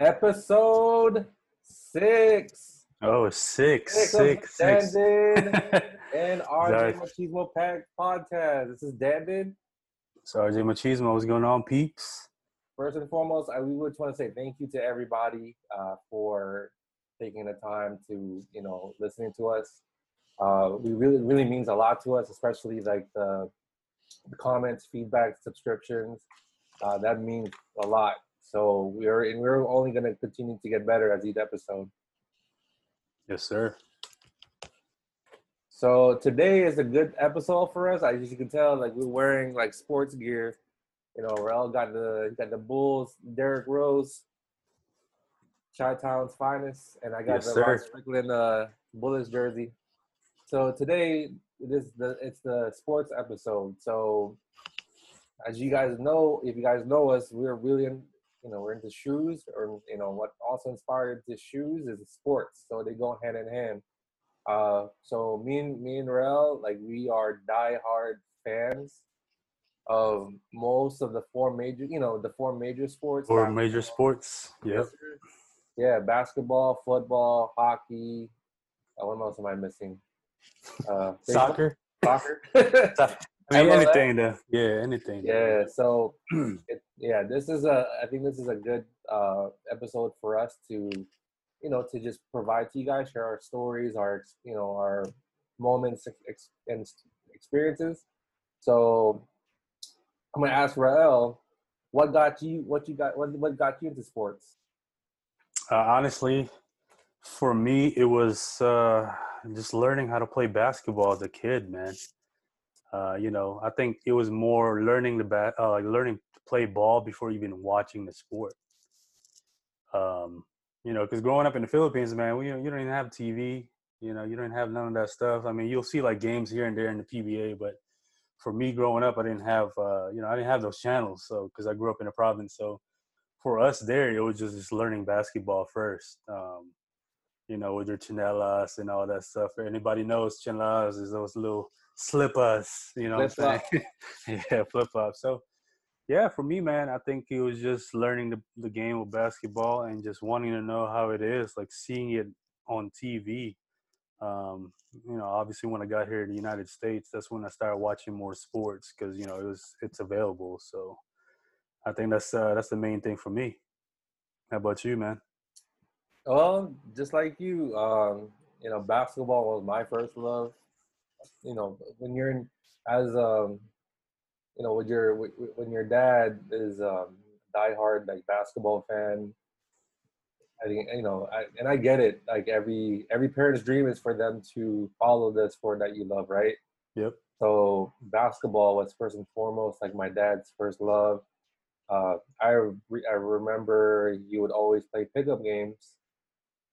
episode six. Oh, six, Six, six, six. Dandin and. RJ Machismo Pack podcast. This is Dandin. So RJ Machismo, what's going on, peeps? First and foremost, I we would want to say thank you to everybody uh, for taking the time to you know listening to us. Uh, we really really means a lot to us, especially like the, the comments, feedback, subscriptions. Uh, that means a lot. So we're and we're only going to continue to get better as each episode. Yes, sir. So today is a good episode for us. As you can tell, like we're wearing like sports gear. You know, Rael got the got the Bulls, Derrick Rose, Chi Town's finest, and I got Yes, the. Rod Strickland uh, Bullets jersey. So today it is the it's the sports episode. So as you guys know, if you guys know us, we're really in, you know we're into shoes, or you know what also inspired the shoes is sports. So they go hand in hand. Uh, so me and me and Rael, like we are diehard fans of most of the four major, you know, the four major sports. Or Bas- major sports. Yep. Yeah, basketball, football, hockey. Uh, what else am I missing? Uh. Soccer. Soccer. I mean, anything to, yeah, anything. yeah. So, it, yeah, this is a. I think this is a good uh, episode for us to, you know, to just provide to you guys, share our stories, our, you know, our moments ex- and experiences. So, I'm gonna ask Rael, what got you? What you got? What what got you into sports? Uh, honestly, for me, it was uh, just learning how to play basketball as a kid, man. Uh, you know, I think it was more learning the bat, uh, learning to play ball before even watching the sport. Um, you know, because growing up in the Philippines, man, we, you don't even have TV. You know, you don't have none of that stuff. I mean, you'll see like games here and there in the PBA, but for me growing up, I didn't have, uh, you know, I didn't have those channels. So, because I grew up in the province, so for us there, it was just, just learning basketball first. Um, you know, with your chinelas and all that stuff. Anybody knows chinelas is those little slippers, you know what I'm saying? yeah, flip flops. So, yeah, for me, man, I think it was just learning the, the game of basketball and just wanting to know how it is, like seeing it on TV. Um, you know, obviously when I got here in the United States, that's when I started watching more sports because you know it was it's available. So, I think that's uh, that's the main thing for me. How about you, man? Well, just like you, um, you know, basketball was my first love. You know, when you're in, as um, you know, when your when your dad is um, diehard like basketball fan, I think you know, I, and I get it. Like every every parent's dream is for them to follow the sport that you love, right? Yep. So basketball was first and foremost like my dad's first love. Uh, I re- I remember he would always play pickup games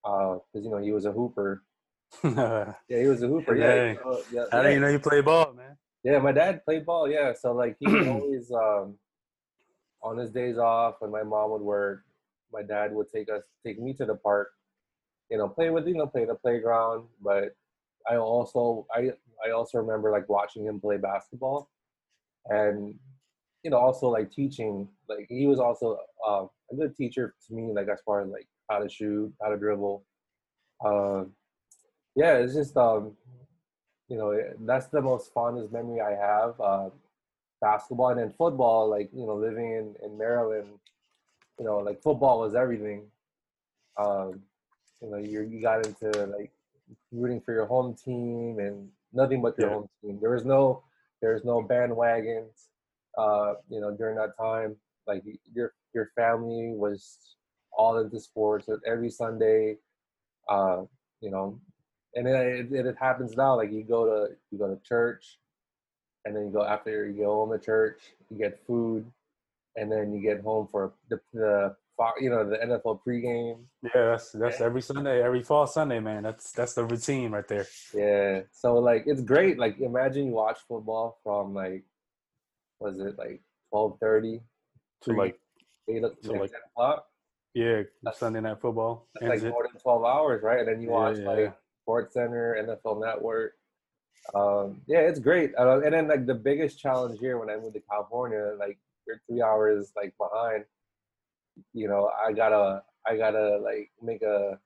uh, because you know he was a hooper. Yeah, he was a hooper. Yeah, yeah, didn't yeah. even know you play ball, man. Yeah, my dad played ball. Yeah, so like he always um, on his days off when my mom would work, my dad would take us take me to the park, you know, play with you know play the playground. But I also I I also remember like watching him play basketball, and you know also like teaching. Like he was also uh, a good teacher to me, like as far as like how to shoot, how to dribble. Um, yeah, it's just um, you know that's the most fondest memory I have. Uh, basketball and then football, like you know, living in in Maryland, you know, like football was everything. Um, you know, you you got into like rooting for your home team and nothing but your Yeah. home team. There was no there was no bandwagons. Uh, you know, during that time, like your your family was all into sports. Every Sunday, uh, you know, and then it, it, it happens now. Like you go to you go to church, and then you go after you go home to church, you get food, and then you get home for the the you know the NFL pregame. Yeah, that's that's every Sunday, every fall Sunday, man. That's that's the routine right there. Yeah, so like it's great. Like imagine you watch football from like, was it like twelve thirty To like eight to like o'clock? yeah, That's- Sunday night football. That's ends like it. more than twelve hours, right? And then you Yeah, watch yeah. like Sports Center, NFL Network. Um, yeah, it's great. Uh, and then like the biggest challenge here when I moved to California, like you're three hours like behind. You know, I gotta I gotta like make a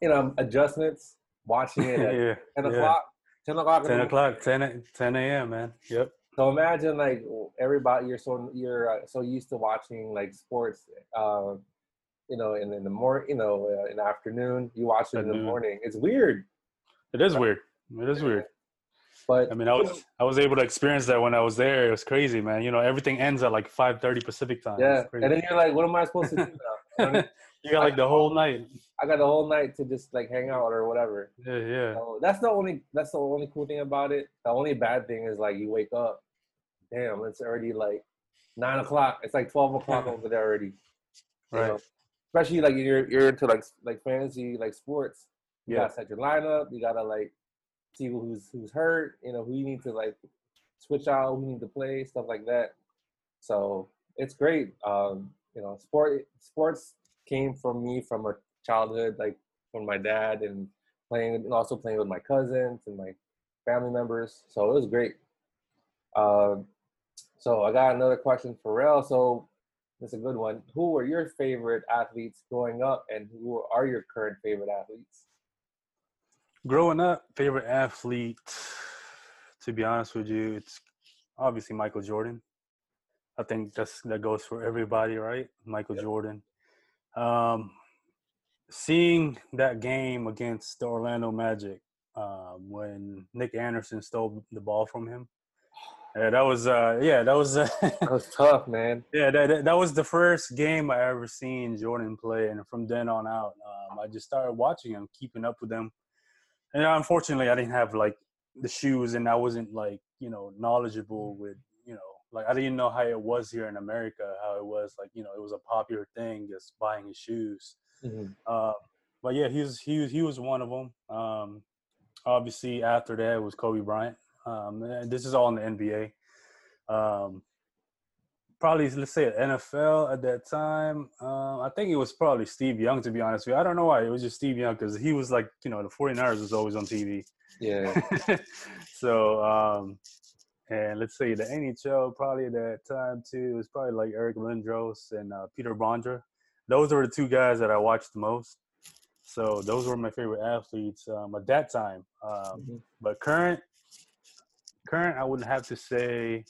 you know adjustments watching it at yeah. 10 yeah. o'clock. 10 o'clock. 10 o'clock, 10, 10 a.m., man. Yep. So imagine like everybody you're so you're uh, so used to watching like sports, uh, you know, in, in the morning, you know, uh, in the afternoon. You watch it in the morning. It's weird, It is weird. It is weird. but I mean, I was I was able to experience that when I was there. It was crazy, man. You know, everything ends at like 5:30 Pacific time. yeah. And then you're like, what am I supposed to do now? You got like the whole night. I got the whole night to just like hang out or whatever. Yeah, yeah. So that's the only that's the only cool thing about it. The only bad thing is like you wake up, damn, it's already like nine o'clock. It's like twelve o'clock over there already. you Right. know? Especially like you're you're into like like fantasy like sports. You Yeah. gotta set your lineup. You gotta like see who's who's hurt. You know who you need to like switch out. Who you need to play stuff like that. So it's great. Um, you know, sport sports came from me from a childhood, like from my dad and playing and also playing with my cousins and my family members. So it was great. Um, so I got another question for Rel. So it's a good one. Who were your favorite athletes growing up, and who are your current favorite athletes? Growing up, favorite athlete, to be honest with you, it's obviously Michael Jordan. I think that's that goes for everybody, right? Michael Yep. Jordan. Um, seeing that game against the Orlando Magic um, when Nick Anderson stole the ball from him. Yeah, that was uh, yeah, that was uh, That was tough, man. yeah, that, that that was the first game I ever seen Jordan play, and from then on out, um, I just started watching him, keeping up with him. And unfortunately, I didn't have like the shoes, and I wasn't like you know knowledgeable with you know like I didn't know how it was here in America, how it was like you know it was a popular thing just buying his shoes. Mhm. Uh, but yeah, he was he was he was one of them. Um, obviously, after that was Kobe Bryant. Um, this is all in the NBA. Um, probably let's say NFL at that time. Uh, I think it was probably Steve Young to be honest with you. I don't know why it was just Steve Young because he was like you know the 49ers was always on TV. Yeah. so um, and let's say the NHL probably at that time too. It was probably like Eric Lindros and uh, Peter Bondra. Those were the two guys that I watched the most. So those were my favorite athletes um, at that time. Um, Mhm. but current, current, I would have to say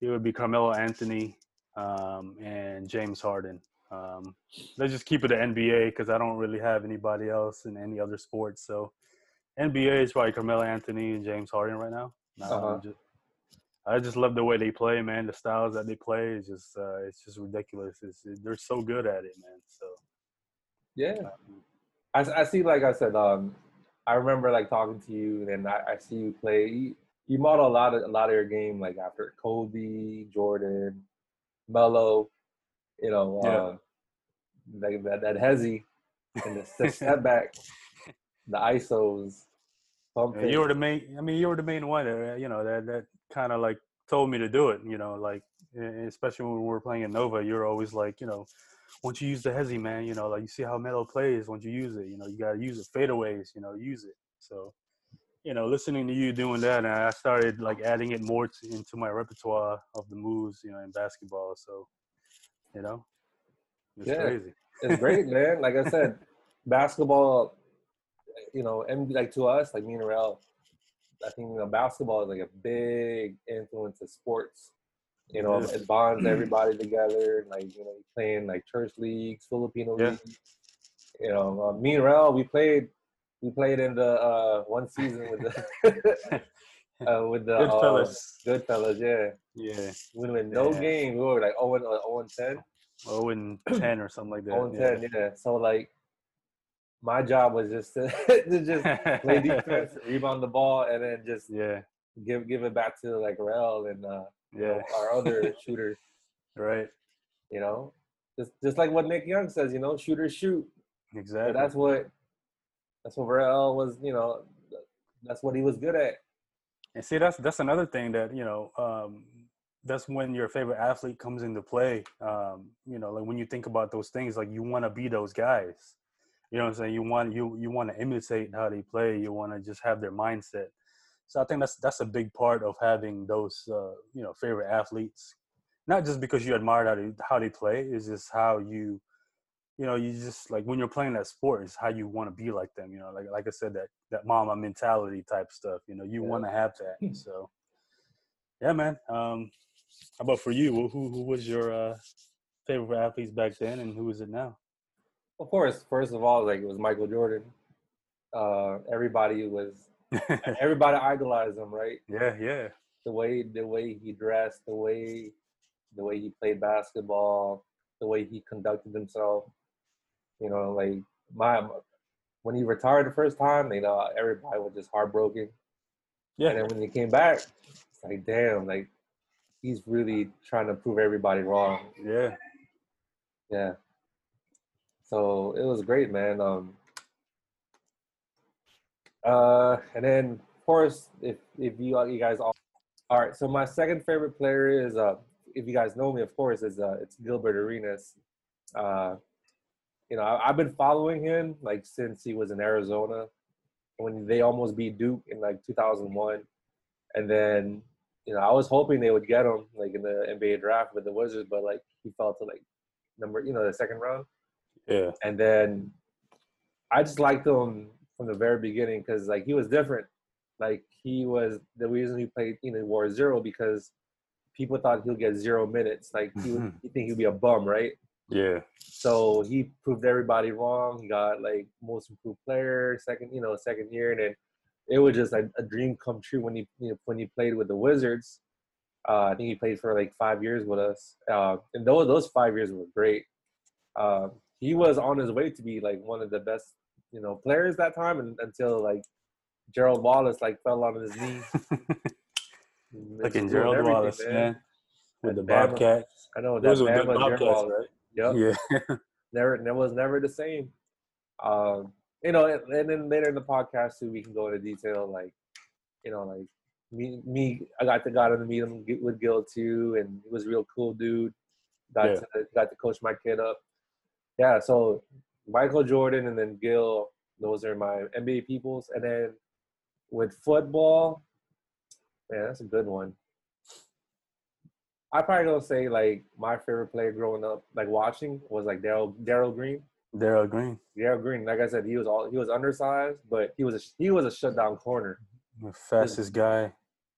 it would be Carmelo Anthony um, and James Harden. Um, let's just keep it at NBA because I don't really have anybody else in any other sports. So NBA is probably Carmelo Anthony and James Harden right now. Uh-huh. just, I just love the way they play, man. The styles that they play is just uh, it's just ridiculous. It's, they're so good at it, man. So Yeah. um, I, I see, like I said, um, I remember like talking to you, and I, I see you play. You, model a lot of a lot of your game, like after Kobe, Jordan, Melo, you know, Yeah. uh, like that that hezzy and the, the step back, the ISOs, pump Yeah, you were the main. I mean, you were the main one. Uh, you know that that kind of like told me to do it. You know, like especially when we were playing in Nova, you're always like, you know, once you use the hezzy, man, you know, like you see how Melo plays. Once you use it, you know, you gotta use it. Fadeaways, you know, use it. So, you know, listening to you doing that, and I started like adding it more to, into my repertoire of the moves, you know, in basketball. So, you know, it's Yeah. crazy. it's great, man. Like I said, basketball, you know, and like to us, like me and Rel, I think you know, basketball is like a big influence of sports. You know, it bonds everybody together. Like you know, playing like church leagues, Filipino Yeah. leagues. You know, uh, me and Rel, we played. We played in the uh, one season with the uh, with the Good uh, fellas. Goodfellas, yeah. Yeah. We win no Yeah. game. We were like 0 and, uh, 0 and 10. Oh, and ten or something like that. 0 and 10, yeah. So like, my job was just to, to just play defense, rebound the ball, and then just yeah. give give it back to like Rel and uh, you know, our other shooters. Right. You know, just just like what Nick Young says. You know, shooters shoot. So Exactly. that's what that's what Rel was. You know, that's what he was good at. And see, that's that's another thing that you know. Um, that's when your favorite athlete comes into play. Um, you know, like when you think about those things, like you want to be those guys. You know what I'm saying? You want you you want to imitate how they play. You want to just have their mindset. So I think that's that's a big part of having those uh, you know favorite athletes. Not just because you admire how they how they play, it's just how you you know, you just like when you're playing that sport, is how you want to be like them. You know, like like I said, that that Mamba mentality type stuff. You know, you Yeah. want to have that. So, yeah, man. Um, how about for you? Who who, who was your uh, favorite athletes back then, and who is it now? Of course, first of all, like it was Michael Jordan. Uh, everybody was everybody idolized him, right? yeah, yeah, The way the way he dressed, the way the way he played basketball, the way he conducted himself. You know, like my when he retired the first time, you know, everybody was just heartbroken. Yeah. And then when he came back, it's like, damn, like he's really trying to prove everybody wrong. yeah. Yeah. So it was great, man. Um uh and then of course if if you you guys all all right, so my second favorite player is uh if you guys know me, of course, is uh it's Gilbert Arenas. Uh you know, I, I've been following him like since he was in Arizona when they almost beat Duke in like 2001. And then, you know, I was hoping they would get him like in the NBA draft with the Wizards, but like he fell to like number, you know, the second round. Yeah, And then I just liked him from the very beginning because like he was different. Like he was the reason he played, you know, wore zero because people thought he'll get zero minutes. Like he would, mm-hmm. he think he'd be a bum, right? Yeah, So he proved everybody wrong. He got like most improved player, second, you know, second year, and then it was just like a dream come true when he you know, when he played with the Wizards. Uh, I think he played for like five years with us, uh, and those those five years were great. Um, he was on his way to be like one of the best, you know, players that time, and, until like Gerald Wallace like fell on his knee. Fucking Ruined Gerald Wallace, man, with the Bama- Bobcats. I know that man was Gerald Bobcats, Wallace. right? Yep. Yeah, never that was never the same. Um, you know, and, and then later in the podcast too, we can go into detail like, you know, like me, me, I got to got to meet him with Gil too, and he was a real cool dude. Got Yeah. to got to coach my kid up. Yeah, so Michael Jordan and then Gil, those are my NBA peoples, and then with football, man, that's a good one. I probably gonna say like my favorite player growing up, like watching, was like Darrell Darrell Green. Darrell Green, Darrell Green, like I said, he was all he was undersized, but he was a, he was a shutdown corner. the fastest guy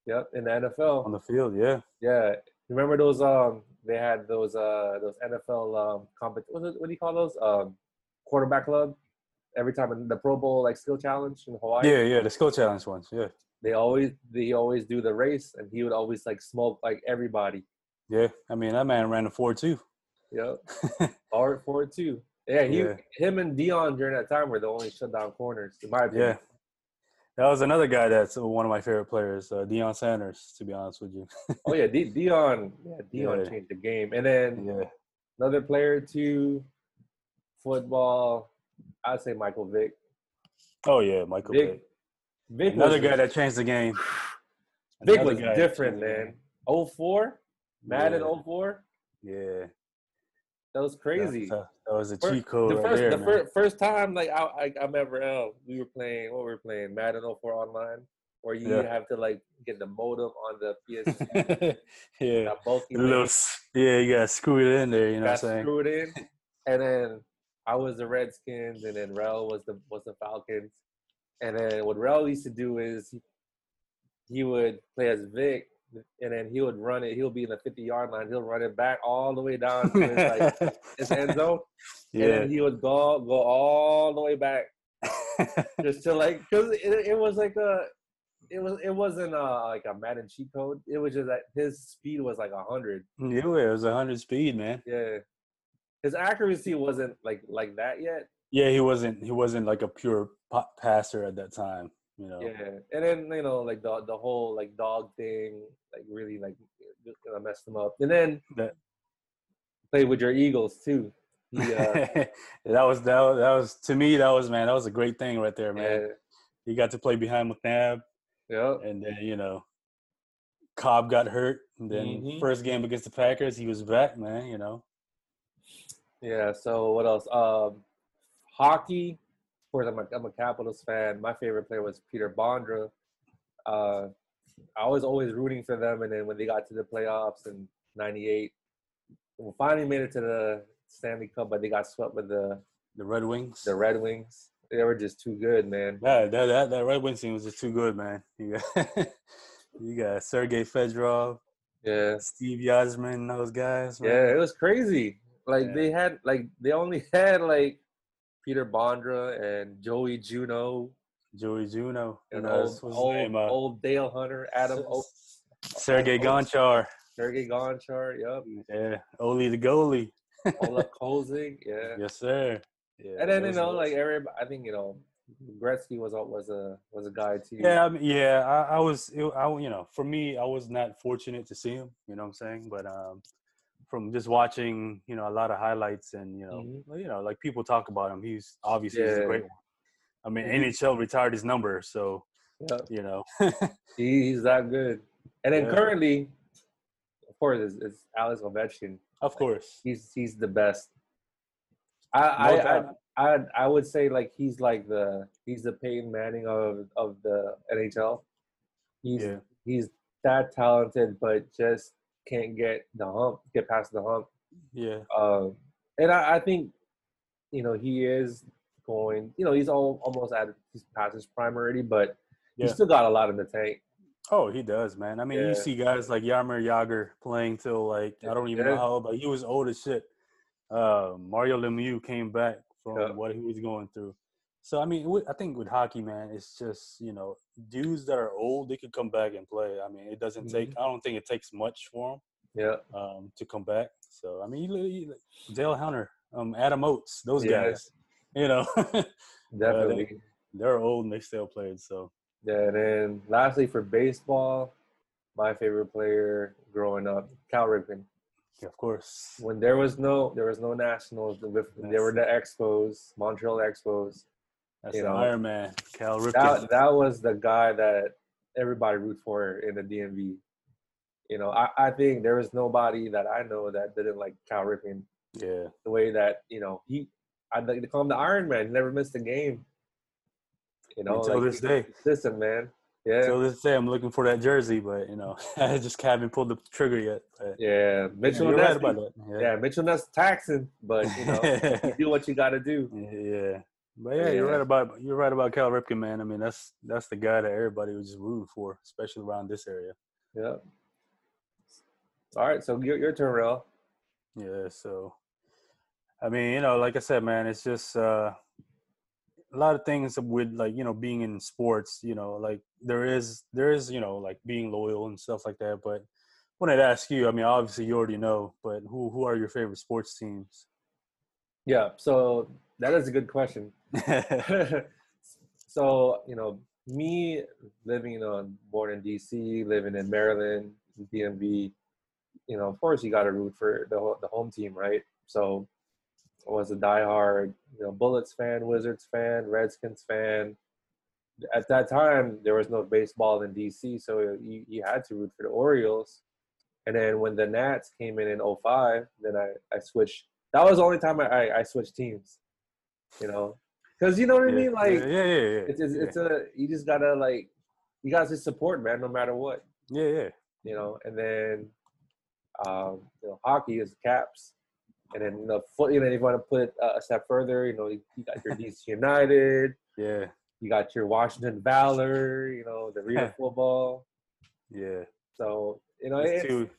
Yep, in the NFL. on the field. Yeah, Yeah, remember those? Um, they had those uh those NFL um compet. What, what do you call those? Um, quarterback club. Every time in the Pro Bowl like skill challenge in Hawaii, yeah, yeah. The skill challenge ones. Yeah, they always they always do the race, and he would always like smoke like everybody. Yeah. I mean, that man ran a four two. Yep, hard for it too. Yeah, he Yeah. him and Deion during that time were the only shutdown corners, in my opinion. Yeah. That was another guy that's one of my favorite players, uh, Deion Sanders. To be honest with you. Oh yeah, D- Deion. Yeah, Deion Yeah. changed the game. And then yeah. another player too, football. I'd say Michael Vick. Oh yeah, Michael Vic. Vick. Vick Another guy that changed the game. Vick Another was different, man. 04? Madden Yeah. 04? Yeah, That was crazy. That, that was a cheat code the right first, there, the fir- first time, like I, I, I remember, uh, we were playing. What were we playing? Madden 04 online, where you Yeah. have to like get the modem on the PS. yeah, little, yeah, you gotta screw it in there. You know what got I'm saying? screwed in, and then I was the Redskins, and then Rel was the was the Falcons, and then what Rel used to do is he would play as Vick, and then he would run it. He'll be in the fifty yard line. He'll run it back all the way down to his, like his end zone, and yeah, then he would go go all the way back just to like because it, it was like a. It was. It wasn't uh like a Madden cheat code. It was just that his speed was like a hundred. yeah, it was a hundred speed, man. Yeah, his accuracy wasn't like like that yet. Yeah, he wasn't. He wasn't like a pure passer at that time. You know. Yeah, and then you know like the the whole like dog thing like really like just gonna mess them up. And then played with your Eagles too. He, uh, that was that was that was to me that was man that was a great thing right there, man. yeah, He got to play behind McNabb, yeah, and then you know, Kolb got hurt, and then Mhm. first game against the Packers, he was back, man. You know, yeah. So what else? Um, hockey. Course, I'm a, I'm a Capitals fan. My favorite player was Peter Bondra. Uh, I was always rooting for them, and then when they got to the playoffs in '98, we finally made it to the Stanley Cup, but they got swept with the The Red Wings. the Red Wings. They were just too good, man. Yeah, that that that Red Wings team was just too good, man. You got you got Sergei Fedorov, Yeah, Steve Yzerman, those guys. man. yeah, it was crazy. Like Yeah. they had like they only had like Peter Bondra and Joey Juneau Joey Juneau, and old, old, name? Uh, old Dale Hunter, Adam o- Sergey Gonchar. Sergey Gonchar, yep, Yeah, Oli the goalie. Olaf Kolzig, yeah. Yes, sir. Yeah, And then you know, like every, I think you know, Gretzky was a was a was a guy too. Yeah, I mean, yeah. I, I was, it, I, you know, for me, I was not fortunate to see him. You know what I'm saying? But um, from just watching, you know, a lot of highlights and you know, Mhm. you know, like people talk about him. He's obviously he's a great one. I mean, Mhm. NHL retired his number, so yeah. you know. He's that good. And then Yeah. currently, of course, is, is Alex Ovechkin. of course. He's he's the best. I No I. I I I would say like he's like the he's the Peyton Manning of of the NHL. He's Yeah. he's that talented, but just can't get the hump, get past the hump. Yeah. Um, and I, I think, you know, he is going. You know, he's all almost at he's past his prime already, but Yeah. he's still got a lot in the tank. Oh, he does, man. I mean, Yeah. you see guys like Jaromir Jagr playing till like I don't even know how old, but he was old as shit. Uh, Mario Lemieux came back from Yeah. what he was going through. So I mean, I think with hockey, man, it's just you know dudes that are old they could come back and play. I mean, it doesn't take. Mm-hmm. I don't think it takes much for them Yeah, um, to come back. So I mean, you, you, Dale Hunter, um, Adam Oates, those Yeah. guys, you know, definitely. they're old and they still played. So Yeah, and then lastly for baseball, my favorite player growing up, Cal Ripken. yeah, of course, When there was no there was no nationals, the- there were the Expos, Montreal Expos. That's you the know, Iron Man, Cal Ripken. That that was the guy that everybody root for in the DMV. You know, I, I think there was nobody that I know that didn't like Cal Ripken yeah. the way that you know he. I'd like to call him the Iron Man. He never missed a game. You know, Until like, this day. Listen, man. Yeah. So this day, I'm looking for that jersey, but you know, I just haven't pulled the trigger yet. But, Yeah, yeah, Mitchell you're Ness. right about that. yeah. Mitchell Ness taxing, but you know, you do what you got to do. Yeah. But yeah, you're right about you're right about Cal Ripken, man. I mean, that's that's the guy that everybody was just rooting for, especially around this area. Yeah. All right, so your your turn, Rel. Yeah. So, I mean, you know, like I said, man, it's just uh, a lot of things with like you know being in sports. You know, like there is there is you know like being loyal and stuff like that. But when I'd ask you, I mean, obviously you already know, but who who are your favorite sports teams? Yeah, so that is a good question. so you know, me living, know, born in DC, living in Maryland, DMV. You know, of course, you got to root for the the home team, right? So, I was a diehard, you know, Bullets fan, Wizards fan, Redskins fan. At that time, there was no baseball in DC, so you, you had to root for the Orioles. And then when the Nats came in in 05, then I, I switched. That was the only time I, I switched teams, you know, because you know what I mean. Like yeah, yeah, yeah, yeah. it's it's, yeah. it's a you just gotta like you gotta just support man, no matter what, yeah, yeah. you know. And then um, you know, hockey is caps, and then you know, foot. You know, if you want to put uh, a step further, you know, you, you got your DC United, Yeah, you got your Washington Valor, you know, the Arena football. yeah. So you know, It's it's, too.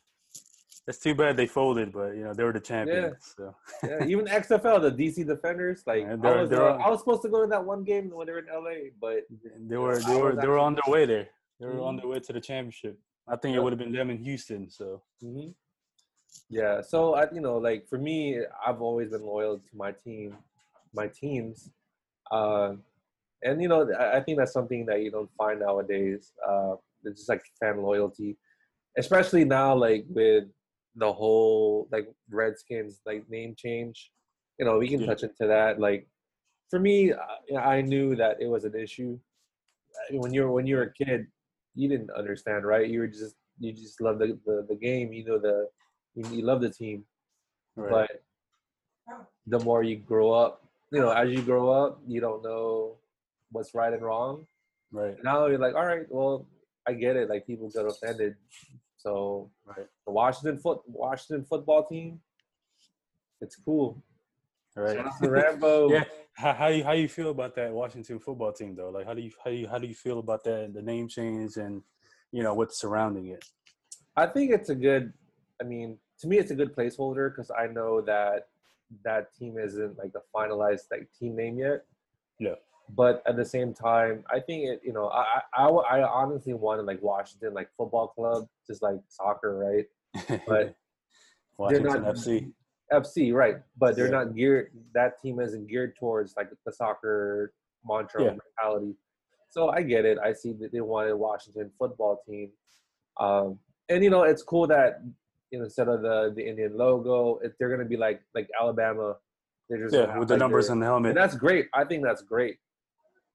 It's too bad they folded, but you know they were the champions. So yeah, even XFL, the DC Defenders, like Yeah, I was, uh, on- I was supposed to go to that one game when they were in LA, but they were they were they were on their way there. They were Mhm. on their way to the championship. I think it would have been them in Houston. So hmm Yeah, so I, you know, like for me, I've always been loyal to my team, my teams, uh, and you know, I, I think that's something that you don't find nowadays. Uh, it's just like fan loyalty, especially now, like with the whole like Redskins like name change. You know, we can Yeah. touch into that. Like for me, uh, I, I knew that it was an issue when you're when you were a kid. You didn't understand, right? You were just you just love the, the, the game. You know the you, you love the team, right. but the more you grow up, you know, as you grow up, you don't know what's right and wrong. right, Now you're like, all right, well, I get it. Like people get offended. So right. the Washington foot Washington football team, it's cool. Right. Rambo. yeah. How, how you how you feel about that Washington football team though? Like how do you how do you how do you feel about that the name change and you know what's surrounding it? I think it's a good. I mean, to me, it's a good placeholder because I know that that team isn't like a finalized like team name yet. Yeah. But at the same time, I think it. You know, I I, I honestly wanted like Washington like football club, just like soccer, right? But Washington not- FC. FC, right? But they're Yeah. not geared. That team isn't geared towards like the soccer mantra Yeah. mentality. So I get it. I see that they wanted Washington football team, um, and you know it's cool that you know instead of the the Indian logo, if they're gonna be like like Alabama, they're just Yeah, with the numbers on the and helmet. that's great. I think that's great.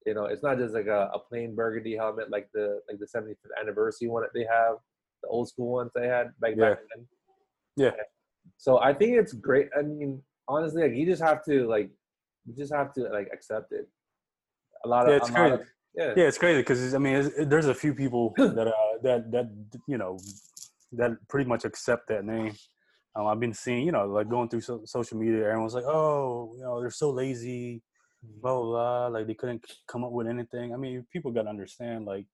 You know, it's not just like a, a plain burgundy helmet like the like the 75th anniversary one that they have, the old school ones they had back Yeah. back then. Yeah. So I think it's great. I mean, honestly, like you just have to like you just have to like accept it. A lot of Yeah, it's lot of- crazy. yeah. Yeah, it's crazy because I mean, there's a few people that uh, that that you know that pretty much accept that name. Um, I've been seeing, you know, like going through so, social media, everyone's like, "Oh, you know, they're so lazy, blah blah blah." Like they couldn't come up with anything. I mean, people got to understand, like,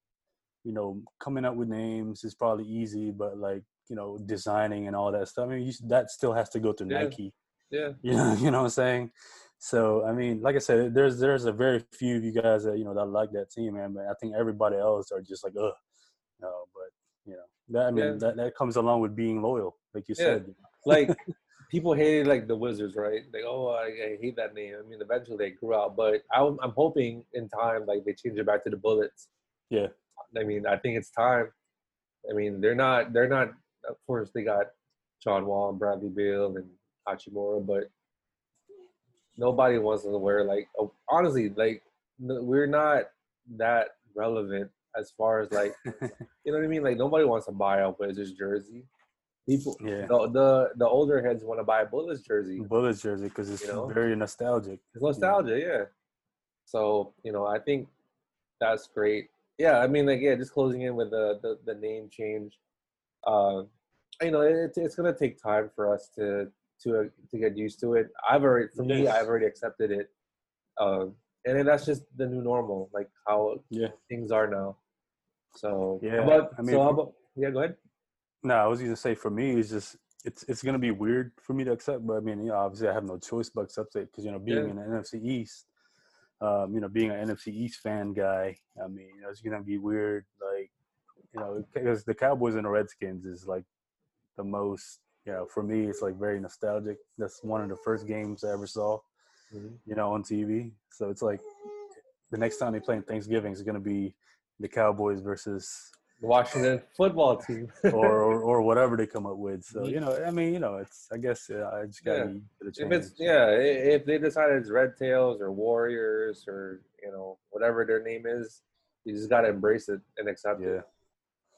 you know, coming up with names is probably easy, but like, you know, designing and all that stuff. I mean, you, that still has to go through Yeah. Nike. Yeah. You know, you know what I'm saying? So I mean, like I said, there's there's a very few of you guys that you know that like that team, man. But I think everybody else are just like, ugh, no. But you know, that I mean, Yeah. that that comes along with being loyal, like you Yeah. said. like people hated like the Wizards, right? Like, oh, I, I hate that name. I mean, eventually they grew out, but I'm, I'm hoping in time like they change it back to the Bullets. Yeah. I mean, I think it's time. I mean, they're not they're not. Of course, they got John Wall and Bradley Beal and Hachimura, but nobody wants to wear like. Oh, honestly, like we're not that relevant as far as like you know what I mean. Like nobody wants to buy a Wizards jersey. People, Yeah. the the, the older heads want to buy a Bullets jersey. Bullets jersey because it's You know? very nostalgic. It's nostalgia, yeah. So you know, I think that's great. Yeah, I mean, like, yeah, just closing in with the the, the name change. Uh, you know, it's it's gonna take time for us to to to get used to it. I've already, for me, I've already accepted it, um, and then that's just the new normal, like how Yeah. things are now. So Yeah, but I mean, so how about yeah, go ahead. No, I was gonna say for me, it's just it's it's gonna be weird for me to accept, but I mean, you know, obviously I have no choice but accept it because you know, being Yeah. in the NFC East, um, you know, being an NFC East fan guy, I mean, you know, it's gonna be weird, like, you know, because the Cowboys and the Redskins is like the most, you know, for me, it's like very nostalgic. That's one of the first games I ever saw, you know, on TV. So it's like the next time they play in Thanksgiving is gonna be the Cowboys versus Washington football team. or, or or whatever they come up with. So you know, I mean, you know, it's I guess uh, I just got Yeah. to if it's yeah, if they decide it's Red Tails or Warriors or you know whatever their name is, you just gotta embrace it and accept yeah. it.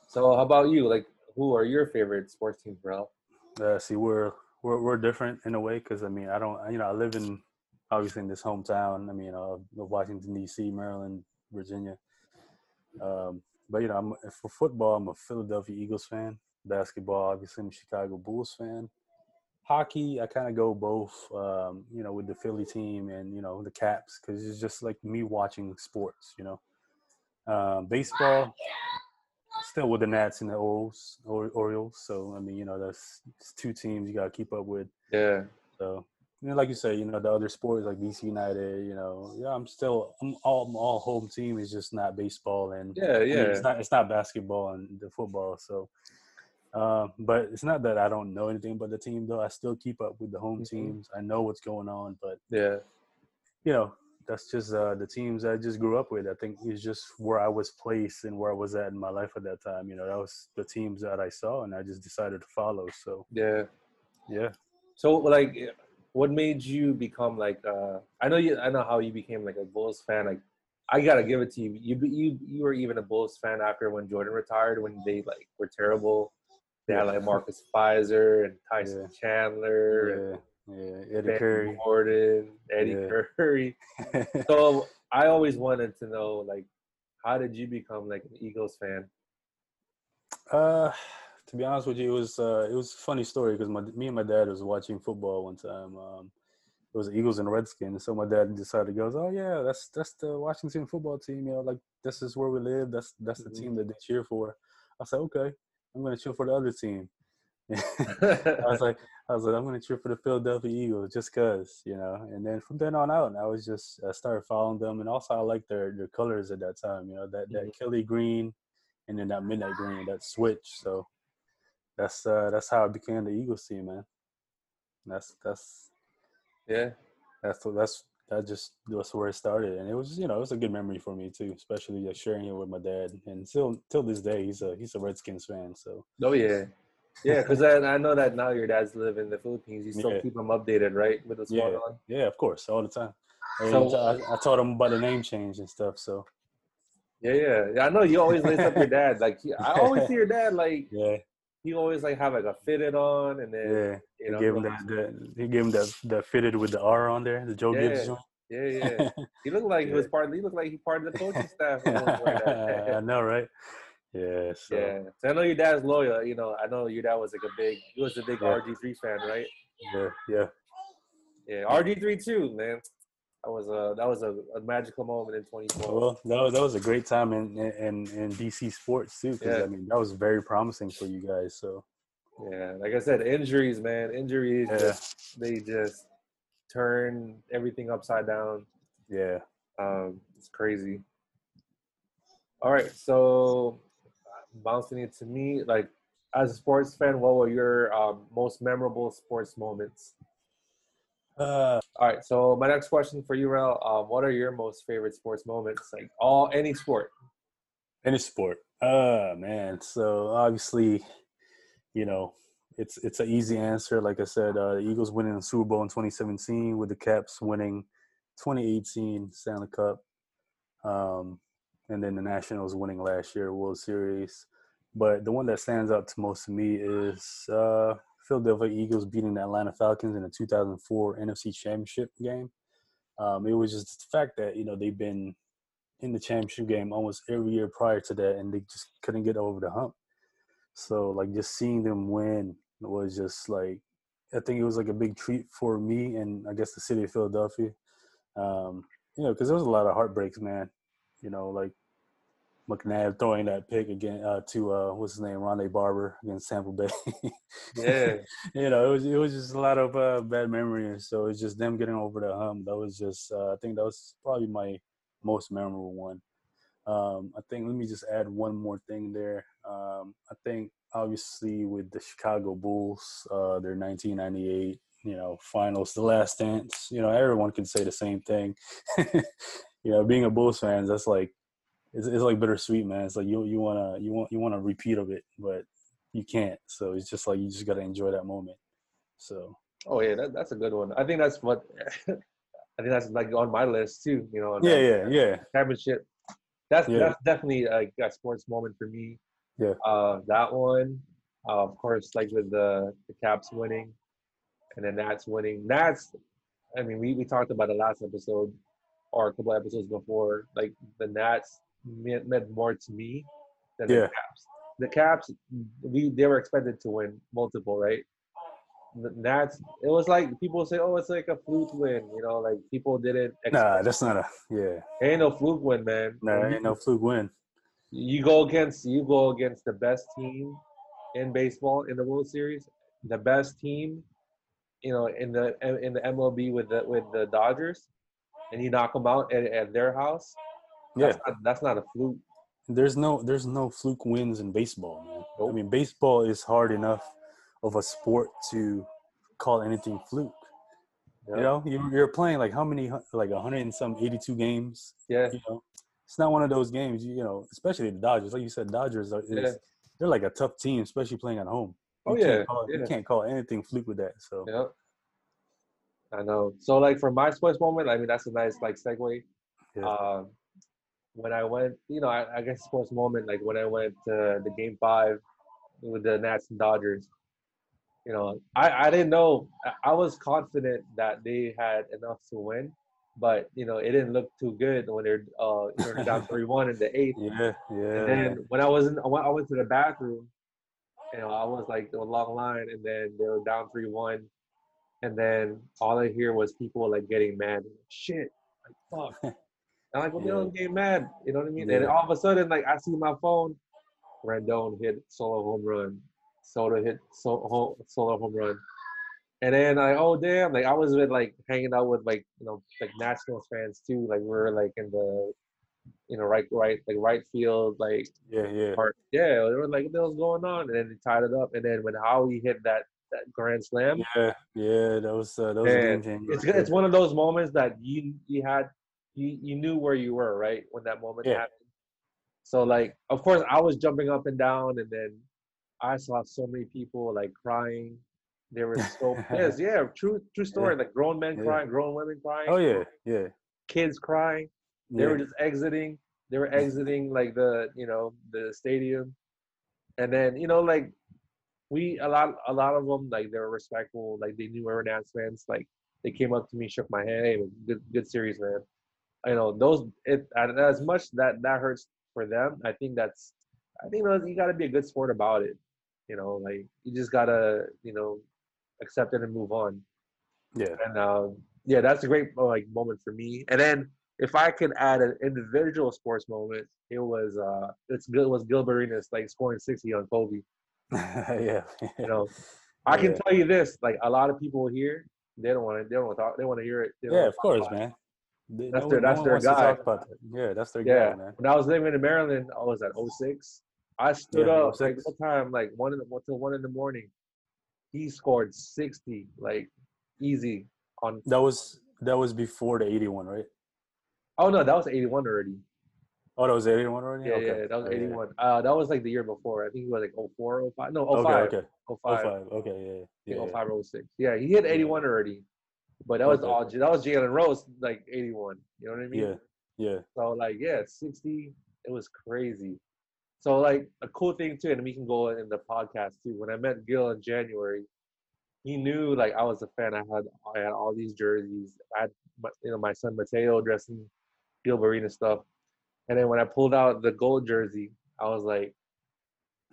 So how about you? Like, who are your favorite sports teams, bro? Uh, see, we're we're we're different in a way because I mean, I don't, you know, I live in obviously in this hometown. I mean, uh, of Washington D.C., Maryland, Virginia. Um, but you know, I'm for football, I'm a Philadelphia Eagles fan. Basketball, obviously, I'm a Chicago Bulls fan. Hockey, I kind of go both, um, you know, with the Philly team and you know the Caps because it's just like me watching sports, you know. Um, baseball, still with the Nats and the Orioles, or, Orioles. So I mean, you know, that's two teams you got to keep up with. Yeah, So, you know, like you say, you know, the other sports like DC United, you know, yeah, I'm still I'm all I'm all home team is just not baseball and yeah, I mean, yeah. it's not it's not basketball and the football. So, uh, but it's not that I don't know anything about the team though. I still keep up with the home Mhm. teams. I know what's going on, but yeah, you know, that's just uh, the teams I just grew up with. I think it's just where I was placed and where I was at in my life at that time. You know, that was the teams that I saw, and I just decided to follow. So yeah. yeah, So like, what made you become like? uh I know you. I know how you became like a Bulls fan. Like, I gotta give it to you. You you you were even a Bulls fan after when Jordan retired. When they like were terrible. They had like Marcus Fizer and Tyson Yeah. Chandler yeah, yeah. Eddie Ben Curry. Gordon, Eddie Yeah. Curry. So I always wanted to know, like, how did you become like an Eagles fan? Uh, to be honest with you, it was uh, it was a funny story because my me and my dad was watching football one time. Um, it was Eagles and Redskins. So my dad decided goes, oh yeah, that's that's the Washington football team. You know, like this is where we live. That's that's the Mhm. team that they cheer for. I said, okay, I'm gonna cheer for the other team. I was like, I was like, I'm gonna cheer for the Philadelphia Eagles just cause, you know. And then from then on out, I was just I started following them, and also I liked their their colors at that time. You know, that that Mhm. Kelly green, and then that midnight green, that switch. So that's uh that's how I became the Eagles team, man. That's that's yeah. that's that's that just that's where it started, and it was you know it was a good memory for me too, especially uh, sharing it with my dad. And still till this day, he's a he's a Redskins fan. So Oh yeah. Yeah, because I, I know that now your dad's live in the Philippines. You still Yeah. keep him updated, right, with what's going Yeah. on. yeah, of course, all the time. So- I, I taught him about the name change and stuff. So Yeah, yeah. yeah I know you always lace up your dad. Like I always see your dad like yeah, he always like have like a fitted on, and then yeah. you He gave him that, that he gave him that that fitted with the R on there, the Joe Gibbs Yeah. joint. Yeah, yeah. He looked like he was Yeah. part. He looked like he part of the coaching staff. when he was wearing that. I know, right? Yeah. So yeah. So I know your dad's loyal. You know, I know your dad was like a big. He was a big Yeah. RG three fan, right? yeah, yeah. Yeah, RG three too, man. That was a that was a, a magical moment in 2012. Well, that was, that was a great time in in, in DC sports too, because Yeah. I mean that was very promising for you guys. So Yeah, like I said, injuries, man. Injuries, Yeah. just, they just turn everything upside down. yeah, Um, it's crazy. All right, so bouncing it to me, like as a sports fan, what were your um, most memorable sports moments? Uh, All right, so my next question for you, Rel, um, what are your most favorite sports moments? Like all any sport. any sport. Uh man. So obviously, you know, it's it's an easy answer. Like I said, uh, the Eagles winning the Super Bowl in 2017 with the Caps winning 2018 Stanley Cup, um, and then the Nationals winning last year World Series. But the one that stands out to most to me is uh, Philadelphia Eagles beating the Atlanta Falcons in the 2004 NFC Championship game. Um, it was just the fact that you know they've been in the championship game almost every year prior to that, and they just couldn't get over the hump. So like just seeing them win was just like I think it was like a big treat for me and I guess the city of Philadelphia. Um, you know, because there was a lot of heartbreaks, man. You know, like McNabb throwing that pick again uh, to uh, what's his name, Rondé Barber against Tampa Bay. Yeah, you know, it was it was just a lot of uh, bad memories. So it's just them getting over the hump. That was just uh, I think that was probably my most memorable one. Um, I think let me just add one more thing there. Um, I think obviously with the Chicago Bulls, uh, their 1998, you know, finals, the last dance. You know, everyone can say the same thing. you know, being a Bulls fan, that's like it's, it's like bittersweet, man. It's like you you wanna you want you want a repeat of it, but you can't. So it's just like you just gotta enjoy that moment. So Oh yeah, that, that's a good one. I think that's what I think that's like on my list too. You know, yeah, that yeah, yeah, championship. That's Yeah. that's definitely like a sports moment for me. Yeah. Uh, that one, uh, of course, like with the the Caps winning, and then Nats winning. Nats, I mean, we we talked about the last episode or a couple episodes before. Like the Nats meant, meant more to me than Yeah. the Caps. The Caps, we they were expected to win multiple, right? That's it was like people say, "Oh, it's like a fluke win," you know, like people didn't. Nah, that's not a yeah. ain't no fluke win, man. Nah, ain't no fluke win. you go against you go against the best team in baseball in the World Series, the best team, you know, in the in the MLB with the with the Dodgers, and you knock them out at, at their house. Yeah, That's not, that's not a fluke. there's no there's no fluke wins in baseball, man. I mean, baseball is hard enough of a sport to call anything fluke. Yeah. You know, you- you're playing like how many like 100 and some 82 games. Yeah, You know, it's not one of those games. You, you know, especially the Dodgers. Like you said, Dodgers are is, Yeah. they're like a tough team, especially playing at home. Oh, You can't yeah, call, yeah. you can't call anything fluke with that. So yeah. I know. So like for my sports moment, I mean that's a nice like segue. Yeah. Um, when I went, you know, I, I guess sports moment like when I went to the game five with the Nats and Dodgers. You know, I, I didn't know. I- was confident that they had enough to win, but you know, it didn't look too good when they're uh you know, down three one in the eighth. yeah, yeah. And then when I was in, I went, I went to the bathroom, you know, I was like a long line, and then they were down three one, and then all I hear was people like getting mad. Shit, like fuck. I'm like, well, they Yeah. don't get mad. You know what I mean? And all of a sudden, like I see my phone, Rendon hit solo home run, Soto hit so, solo home run, and then I oh damn, like I was with like hanging out with like you know like Nationals fans too. Like we were like in the you know right right like right field like Yeah, yeah. part. Yeah, they were like what the hell's going on, and then they tied it up, and then when Howie hit that that grand slam, Yeah, yeah, that was uh, that was a game changer. it's it's one of those moments that you you had you you knew where you were right when that moment Yeah. happened. So like, of course, I was jumping up and down, and then I saw so many people like crying. They were so pissed. Yeah, true true story. Like grown men Yeah. crying, grown women crying. Oh yeah, yeah. kids crying. They were just exiting. They were exiting like the you know the stadium, and then you know like we a lot a lot of them like they were respectful. Like they knew we were Nats fans. Like they came up to me, shook my hand. Hey, good good series, man. You know those it as much that that hurts for them. I think that's I think you got to be a good sport about it. You know, like you just gotta you know accept it and move on yeah. and um, yeah, that's a great uh, like moment for me. And then if I can add an individual sports moment, it was uh, it's good was Gilbert Arenas like scoring sixty on Kobe. yeah. You know, I can tell you this: like a lot of people here, they don't want to, they don't want to talk, they want to hear it. Yeah, of course, man. They- That's no their- one- no that's their guy. that. Yeah, that's their Yeah, guy, man. when I was living in Maryland, I was at 06. I stood Yeah, up like 06. what time? Like one in the until one in the morning. He scored sixty, like easy on. That was that was before the eighty-one, right? Oh no, that was eighty one already. Oh, that was eighty-one already. Yeah, okay. yeah, that was Oh, yeah. 81. Uh, that was like the year before. I think he was like 04, 05. No, 05. Okay, okay. 05. Oh, five. Okay, yeah, yeah. yeah. 05 06. Yeah, he hit 81 already. But that was Okay. all that was Jalen Rose, like 81. You know what I mean? Yeah, yeah. So like, yeah, 60, it was crazy. So like a cool thing too, and we can go in the podcast too. When I met Gil in January, he knew like I was a fan. I had I had all these jerseys. I had my, you know my son Mateo dressing Gil Arena stuff. And then when I pulled out the gold jersey, I was like,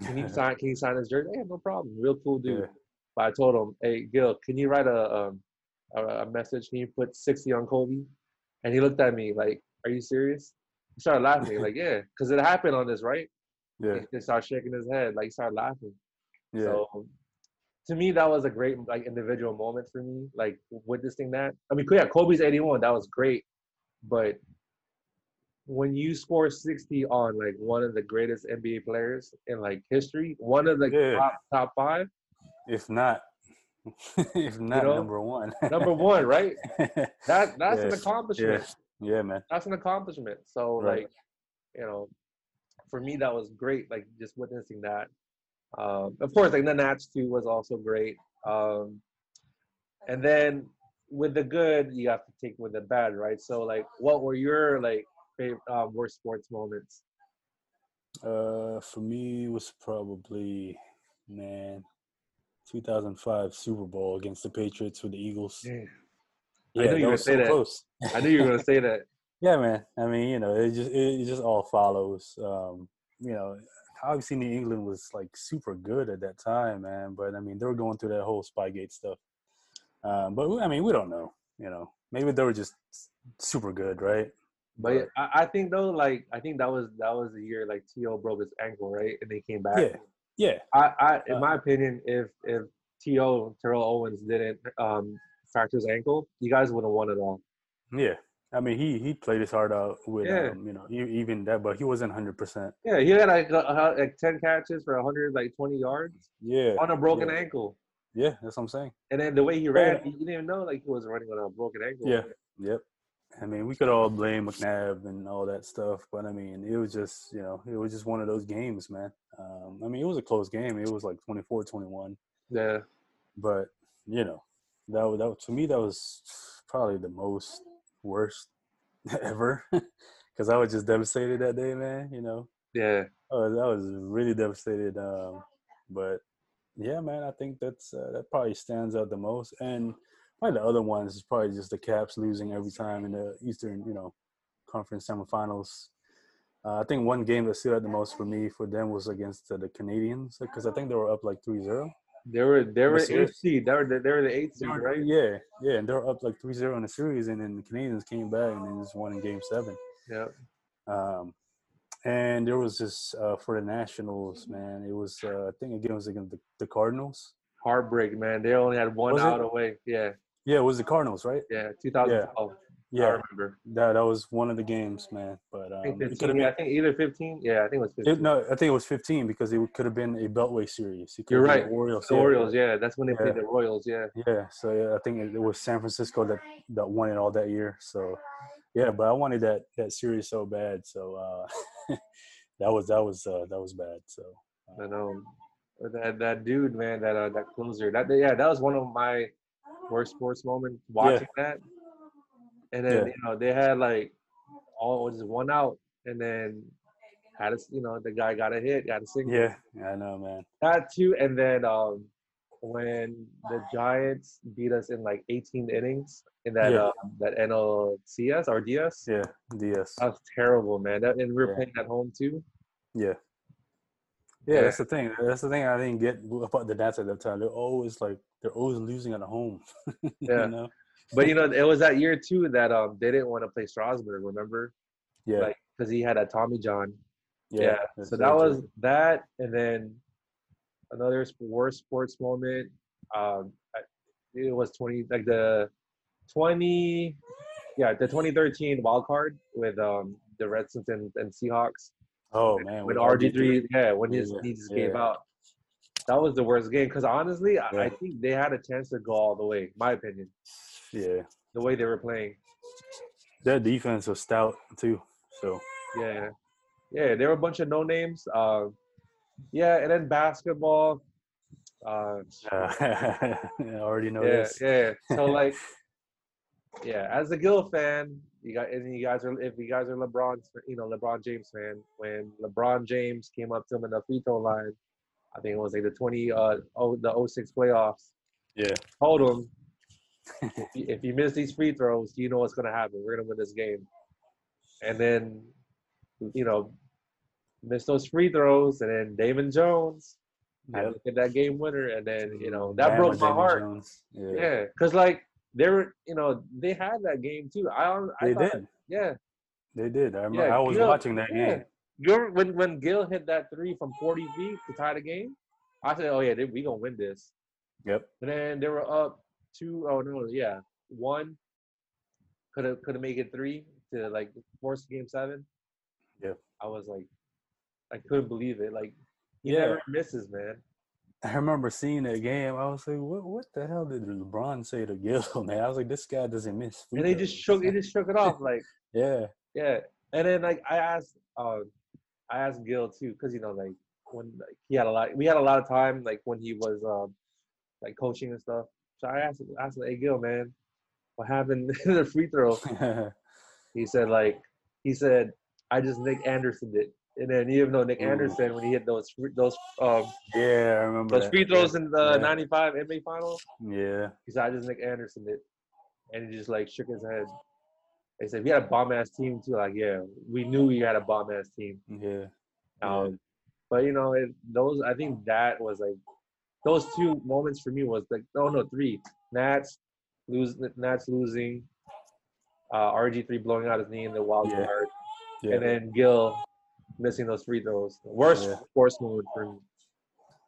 "Can you sign? Can you sign this jersey?" Yeah, no problem. Real cool dude. Yeah. But I told him, "Hey, Gil, can you write a um a, message? Can you put 60 on Kobe?" And he looked at me like, "Are you serious?" He started laughing. Like, "Yeah, because it happened on this, right?" Yeah, He started shaking his head. Like, he started laughing. yeah. So to me, that was a great like individual moment for me, like witnessing that. I mean, yeah, Kobe's 81, that was great, but when you score 60 on like one of the greatest NBA players in like history, one of the Yeah. top top five, If not, if not know, number one. number one, right? That that's an accomplishment. yeah, yeah, man. That's an accomplishment. So Right. like, you know, for me that was great. Like just witnessing that. Um, of course, like the Nats too was also great. Um, and then with the good, you have to take with the bad, right? So like, what were your like favorite um, worst sports moments? Uh, for me, it was probably man, 2005 Super Bowl against the Patriots with the Eagles. Yeah. Yeah, knew you were gonna say so that. close. I knew you were gonna say that. Yeah, man. I mean, you know, it just it, it just all follows. Um, you know, obviously New England was like super good at that time, man. But I mean, they were going through that whole Spygate stuff. Um, but I mean, we don't know. You know, maybe they were just super good, right? But yeah, I, I think though, like I think that was that was the year like T.O. broke his ankle, right? And they came back. Yeah, yeah, I, I in Uh, my opinion, if if T.O. Terrell Owens didn't um fracture his ankle, you guys would have won it all. yeah. I mean, he he played his heart out with Yeah. um, you know even that, but he wasn't hundred percent. Yeah, he had like uh, like ten catches for hundred like twenty yards Yeah, on a broken yeah. ankle, yeah. That's what I'm saying. and then the way he Yeah. ran, you didn't even know like he was running on a broken ankle. Yeah. Yep. I mean, we could all blame McNabb and all that stuff, but I mean, it was just, you know, it was just one of those games, man. Um, I mean, it was a close game. It was like 24 21. yeah. But, you know, that, was- that was- to me, that was probably the most worst ever because I was just devastated that day, man. You know, Yeah. I was, I was really devastated. Um, but yeah, man, I think that's uh, that probably stands out the most. And probably the other ones is probably just the Caps losing every time in the Eastern, you know, Conference semifinals. Uh, I think one game that stood out the most for me for them was against uh, the Canadiens because I think they were up like 3-0. They were they were The eighth seed. They were the, they were the eighth seed, right? Yeah, yeah, and they were up like 3-0 in the series, and then the Canadiens came back and then just won in Game Seven. Yeah. Um, and there was this uh, for the Nationals, man. It was uh, I think again it was against the, the Cardinals. Heartbreak, man. They only had one Was it? out away. Yeah, Yeah, it was the Cardinals, right? yeah. 2012. I Yeah, remember. that that was one of the games, man. But I um, think 15. could have Yeah, I think either 15. Yeah, I think it was 15. It, no, I think it was 15 because it could have been a Beltway series. You're right. the Orioles. the yeah. Orioles. Yeah, that's when they played the Royals. Yeah. Yeah, so yeah, I think it, it was San Francisco that that won it all that year. So yeah, but I wanted that that series so bad. So uh, that was that was uh, that was bad. So I know. That that dude, man, that uh, that closer. That yeah, that was one of my worst sports moment watching that. And then Yeah. you know they had like all just one out, and then had a you know the guy got a hit, got a single. yeah, I know, man. That too, and then um, when the Giants beat us in like 18 innings in that Yeah. um, that NLCS or DS, Yeah, DS. that was terrible, man. That, and we were Yeah. playing at home too. Yeah. Yeah, Yeah. that's the thing. That's the thing I didn't get about the Nats at that time. They're always like they're always losing at home. Yeah. you know? But you know, it was that year too that um they didn't want to play Strasburg. Remember, Yeah. like because he had a Tommy John. yeah. Yeah. So that true. was that, and then another worst sports moment. Um, I- it was twenty like the twenty, yeah, the twenty thirteen wild card with um the Redskins and, and Seahawks. Oh man. when with RG three, yeah, when his Yeah, he just gave yeah. out. That was the worst game because honestly, I, I think they had a chance to go all the way. My opinion, Yeah. the way they were playing. Their defense was stout too. So Yeah, yeah, there were a bunch of no names. Um, yeah, and then basketball. Uh, uh, I already know yeah, this. yeah. So like, yeah, as a Gil fan, you got and you guys are if you guys are LeBron, you know LeBron James fan. When LeBron James came up to him in the free throw line, I think it was like the twenty uh oh the 06 playoffs. Yeah. Told him if you, if you miss these free throws, you know what's gonna happen. We're gonna win this game. And then, you know, miss those free throws, and then Damon Jones had to Yep. get that game winner, and then you know that Bama broke my Damon heart. Jones. Yeah. Yeah, because like they were, you know, they had that game too. I, I They thought, did. yeah. They did. I remember Yeah, I was Gil- watching that yeah. game. You remember when when Gil hit that three from 40 feet to tie the game? I said, oh yeah, they, we gonna win this. Yep. And then they were up two. Oh no, yeah, one. Could have could have made it three to like force game seven. Yeah. I was like, I couldn't believe it. Like he Yeah. never misses, man. I remember seeing that game. I was like, "What? What the hell did LeBron say to Gil?" Man, I was like, "This guy doesn't miss." And they just shook. He just shook it off. Like Yeah. yeah. And then like I asked, uh, I asked Gil too, cause you know like when like, he had a lot, we had a lot of time like when he was um like coaching and stuff. So I asked, asked him, hey Gil, man, what happened in the free throw? He said like he said I just Nick Anderson did, and then you even know Nick Ooh. Anderson when he hit those free- those um yeah, I remember those that. free throws in the Yeah. '95 NBA final. Yeah. He said I just Nick Anderson did, and he just like shook his head. He said we had a bomb ass team too. Like yeah, we knew we had a bomb ass team. Yeah. Um, but you know it, those I think that was like those two moments for me was like oh no three Nats lose Nats losing. Uh, RG3 blowing out his knee in the wild Yeah. card. Yeah. and then Gil missing those free throws. Worst Yeah. sports moment for me.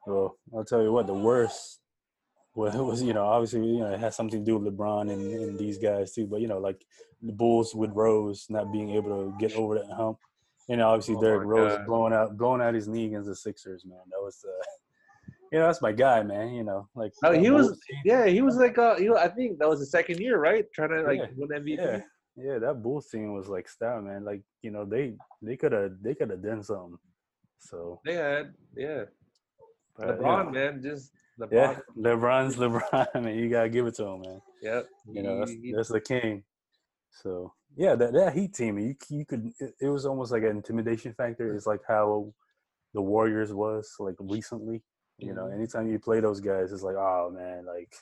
Well, I'll tell you what, the worst well, it was, you know, obviously, you know, it has something to do with LeBron and, and these guys too. But, you know, like the Bulls with Rose not being able to get over that hump. And obviously Oh Derrick Rose God. blowing out blowing out his knee against the Sixers, man. That was uh you know, that's my guy, man. You know, like No, he was- team- Yeah, he was like, uh, you know, I think that was the second year, right? Trying to like Yeah, win MVP. yeah, yeah, that Bulls team was like stout, man. Like, you know, they they could have they could have done something. So They had, yeah. but, LeBron, know, man, just LeBron. Yeah, LeBron's LeBron, man. You gotta give it to him, man. Yep. You know, that's, that's the king. So yeah, that that Heat team, you you could it, it was almost like an intimidation factor. It's like how the Warriors was like recently. You know, Mhm. anytime you play those guys, it's like, oh man, like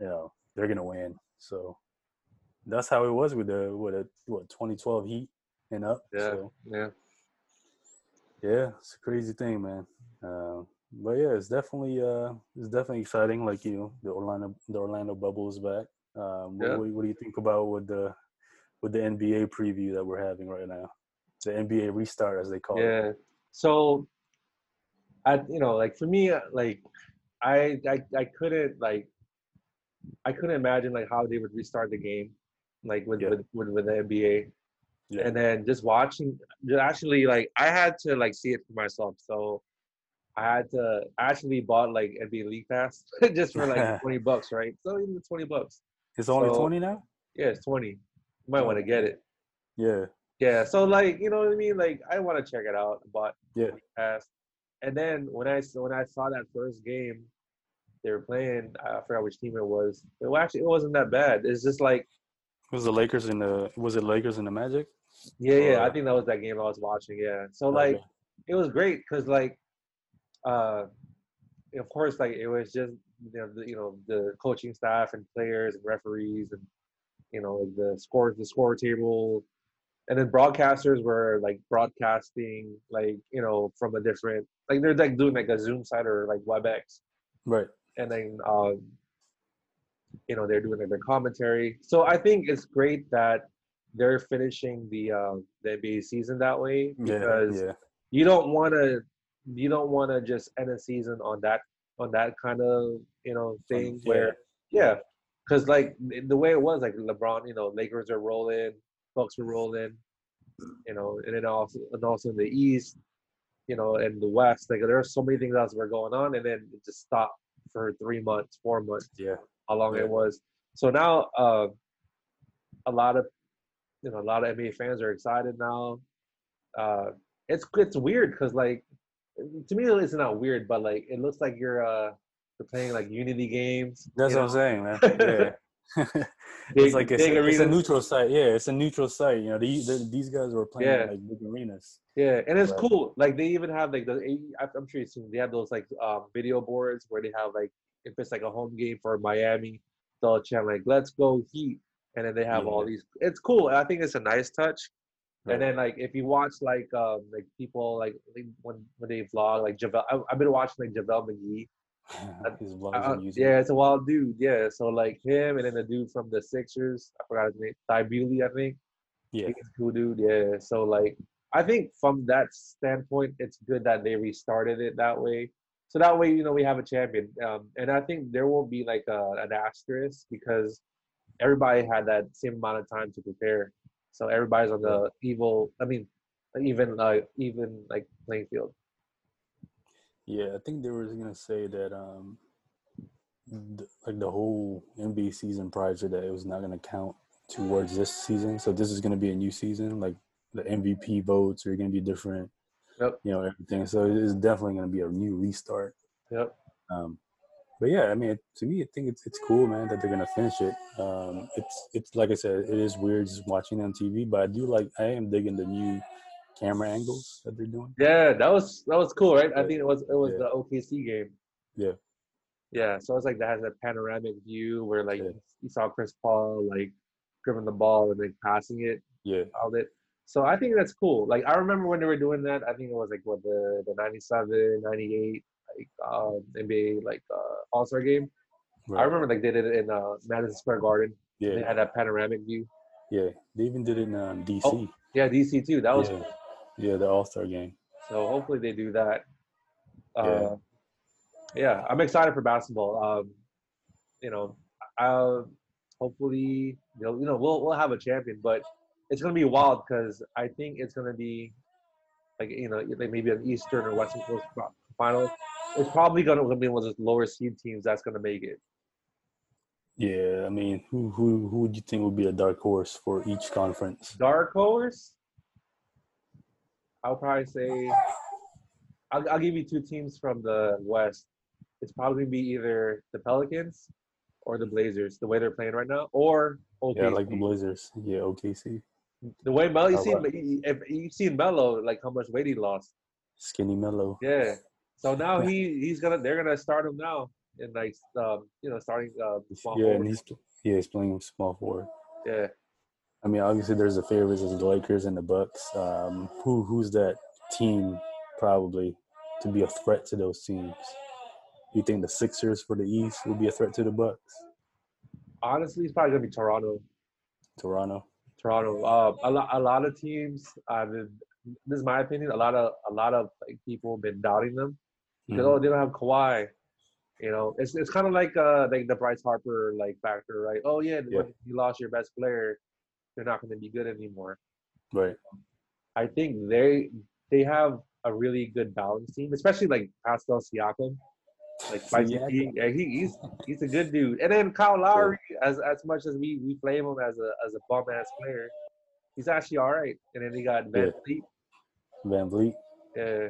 you know they're gonna win. So that's how it was with the with the what 2012 Heat and up. Yeah. So yeah. Yeah, it's a crazy thing, man. Uh, but yeah, it's definitely uh, it's definitely exciting. Like you know, the Orlando the Orlando bubble is back. Um, what, Yeah. what, what do you think about with the with the NBA preview that we're having right now? The NBA restart, as they call it. Yeah. So, I you know like for me uh, like I I I couldn't like I couldn't imagine like how they would restart the game like with Yeah. with, with with the NBA Yeah. and then just watching just actually like I had to like see it for myself so. I had to I actually bought like NBA League Pass just for like twenty bucks, right? So even twenty bucks. It's only So- twenty now. Yeah, it's twenty. You might want to get it. Yeah. Yeah, so like you know what I mean. Like I want to check it out, but Yeah. pass. And then when I when I saw that first game, they were playing. I forgot which team it was. It wa- actually it wasn't that bad. It's just like Was the Lakers in the was it Lakers in the Magic? yeah, yeah. I think that was that game I was watching. Yeah. So like Okay. it was great because like, uh, of course like it was just you know the, you know the coaching staff and players and referees and you know the score the score table and then broadcasters were like broadcasting like you know from a different like they're like doing like a zoom site or like webex right. and then um you know they're doing like their commentary so i think it's great that they're finishing the uh the nba season that way Yeah. because Yeah. you don't want to you don't want to just end a season on that on that kind of you know thing yeah. where yeah because like the way it was like lebron you know lakers are rolling bucks are rolling you know and then also and also in the east you know and the west like there are so many things else were going on and then it just stopped for three months four months Yeah. how long Yeah. it was so now uh a lot of you know a lot of nba fans are excited now uh it's it's weird because like to me it's not weird but like it looks like you're uh you're playing like unity games That's what I'm saying, man. Yeah. Big- it's like it's, a, it's a neutral site. Yeah, it's a neutral site. You know, the, the, these guys were playing Yeah. like big arenas. Yeah, and it's Right. cool. Like they even have like the I'm sure you've seen they have those like um, video boards where they have like if it's like a home game for Miami, they'll chant like "Let's go Heat," and then they have all these. It's cool. I think it's a nice touch. Right. And then like if you watch like um like people like like, when when they vlog like JaVale, I, I've been watching like JaVale McGee. His vlogs Uh, on YouTube. yeah, it's a wild dude. Yeah, so like him and then the dude from the Sixers, I forgot his name, Thybulle, I think. yeah, He's cool dude. Yeah. So like, I think from that standpoint, it's good that they restarted it that way. So that way, you know, we have a champion. Um, and I think there won't be like a, an asterisk because everybody had that same amount of time to prepare. So everybody's on the evil. I mean, even like even like playing field. yeah. I think they were gonna say that um, th- like the whole NBA season prior to that, it was not gonna count towards this season. So this is gonna be a new season. Like the MVP votes are gonna be different. Yep. You know everything. So it is definitely gonna be a new restart. Yep. Um, but yeah, I mean, to me, I think it's it's cool, man, that they're gonna finish it. Um, it's it's like I said, it is weird just watching it on TV, but I do like. I am digging the new camera angles that they're doing. Yeah, that was that was cool, right? I think it was it was Yeah. the OKC game. Yeah. Yeah, so it's like that has a panoramic view where like Yeah. you saw Chris Paul like gripping the ball and like passing it, Yeah, all it. So I think that's cool. Like I remember when they were doing that. I think it was like what the the 97, 98 like um NBA like uh All Star game. I remember like they did it in uh Madison Square Garden. Yeah, They had that panoramic view. yeah. They even did it in um, DC. Oh, Yeah, DC too. That was yeah. yeah, the All Star game. So hopefully they do that. Yeah. Uh, yeah, I'm excited for basketball. Um, you know, I'll hopefully you know, you know we'll we'll have a champion, but it's gonna be wild because I think it's gonna be like you know like maybe an Eastern or Western Coast final. It's probably gonna be one of those lower seed teams that's gonna make it. Yeah, I mean, who who who would you think would be a dark horse for each conference? Dark horse. I'll probably say I'll, I'll give you two teams from the West. It's probably be either the Pelicans or the Blazers, the way they're playing right now, or OKC. Yeah, like the Blazers. Yeah, OKC. the way Melo, you Oh, see, if you seen Melo, like how much weight he lost. Skinny Melo. Yeah. So now he he's gonna they're gonna start him now in like um you know starting uh small Yeah, forward. and he's yeah he's playing small forward. yeah. I mean, obviously there's the favorites as the Lakers and the Bucks. Um, who who's that team probably to be a threat to those teams? You think the Sixers for the East will be a threat to the Bucks? Honestly, it's probably gonna be Toronto. Toronto. Toronto. Uh, a lot, a lot of teams. Uh, this is my opinion. A lot of, a lot of like people have been doubting them because Mhm. oh, they don't have Kawhi. You know, it's it's kind of like uh like the Bryce Harper like factor, right? Oh yeah, Yeah. you lost your best player, they're not going to be good anymore. Right. I think they they have a really good balance team, especially like Pascal Siakam. Like Siakam. P, yeah, he, he's he's a good dude. And then Kyle Lowry, as as much as we we blame him as a as a bum ass player, he's actually all right. And then they got Van Yeah. Fleet. VanVleet. Yeah,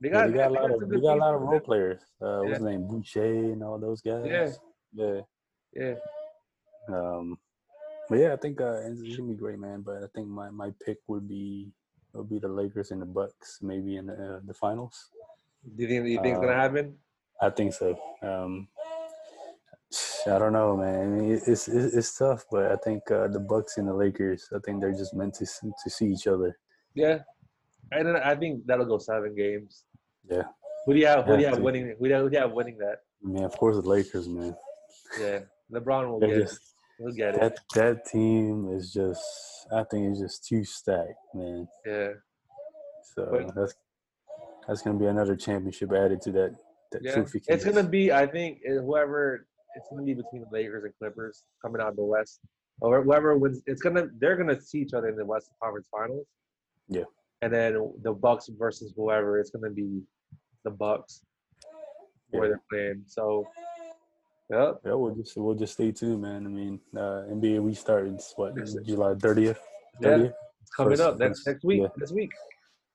they Yeah, got they got a lot of they got a lot of role players. Uh, what's Yeah. his name? Boucher and all those guys. Yeah. Yeah. Yeah, Um, but yeah, I think uh, it's gonna be great, man. But I think my, my pick would be would be the Lakers and the Bucks, maybe in the, uh, the finals. do you think you think it's gonna Uh, happen? I think so. Um, I don't know, man. I mean, it's it's, it's tough, but I think uh, the Bucks and the Lakers, I think they're just meant to see, to see each other. Yeah, and I think that'll go seven games. Yeah. Who do you have? Who do you Have winning? Who do you who do you have winning that? I mean, of course, the Lakers, man. Yeah, LeBron will They're get it. just He'll get it. that that team is just. I think it's just too stacked, man. Yeah. So But- that's that's gonna be another championship added to that. That Yeah, trophy it's gonna be. I think uh, whoever it's gonna be between the Lakers and Clippers coming out of the West, or whoever wins. It's gonna they're gonna see each other in the West Conference Finals. Yeah. And then the Bucks versus whoever. It's gonna be the Bucks where Yeah. they're playing. So, yeah, Yeah, we'll just we'll just stay tuned, man. I mean, uh, NBA restarts what. July thirtieth. Yeah. Coming First- up next next week. yeah. This week.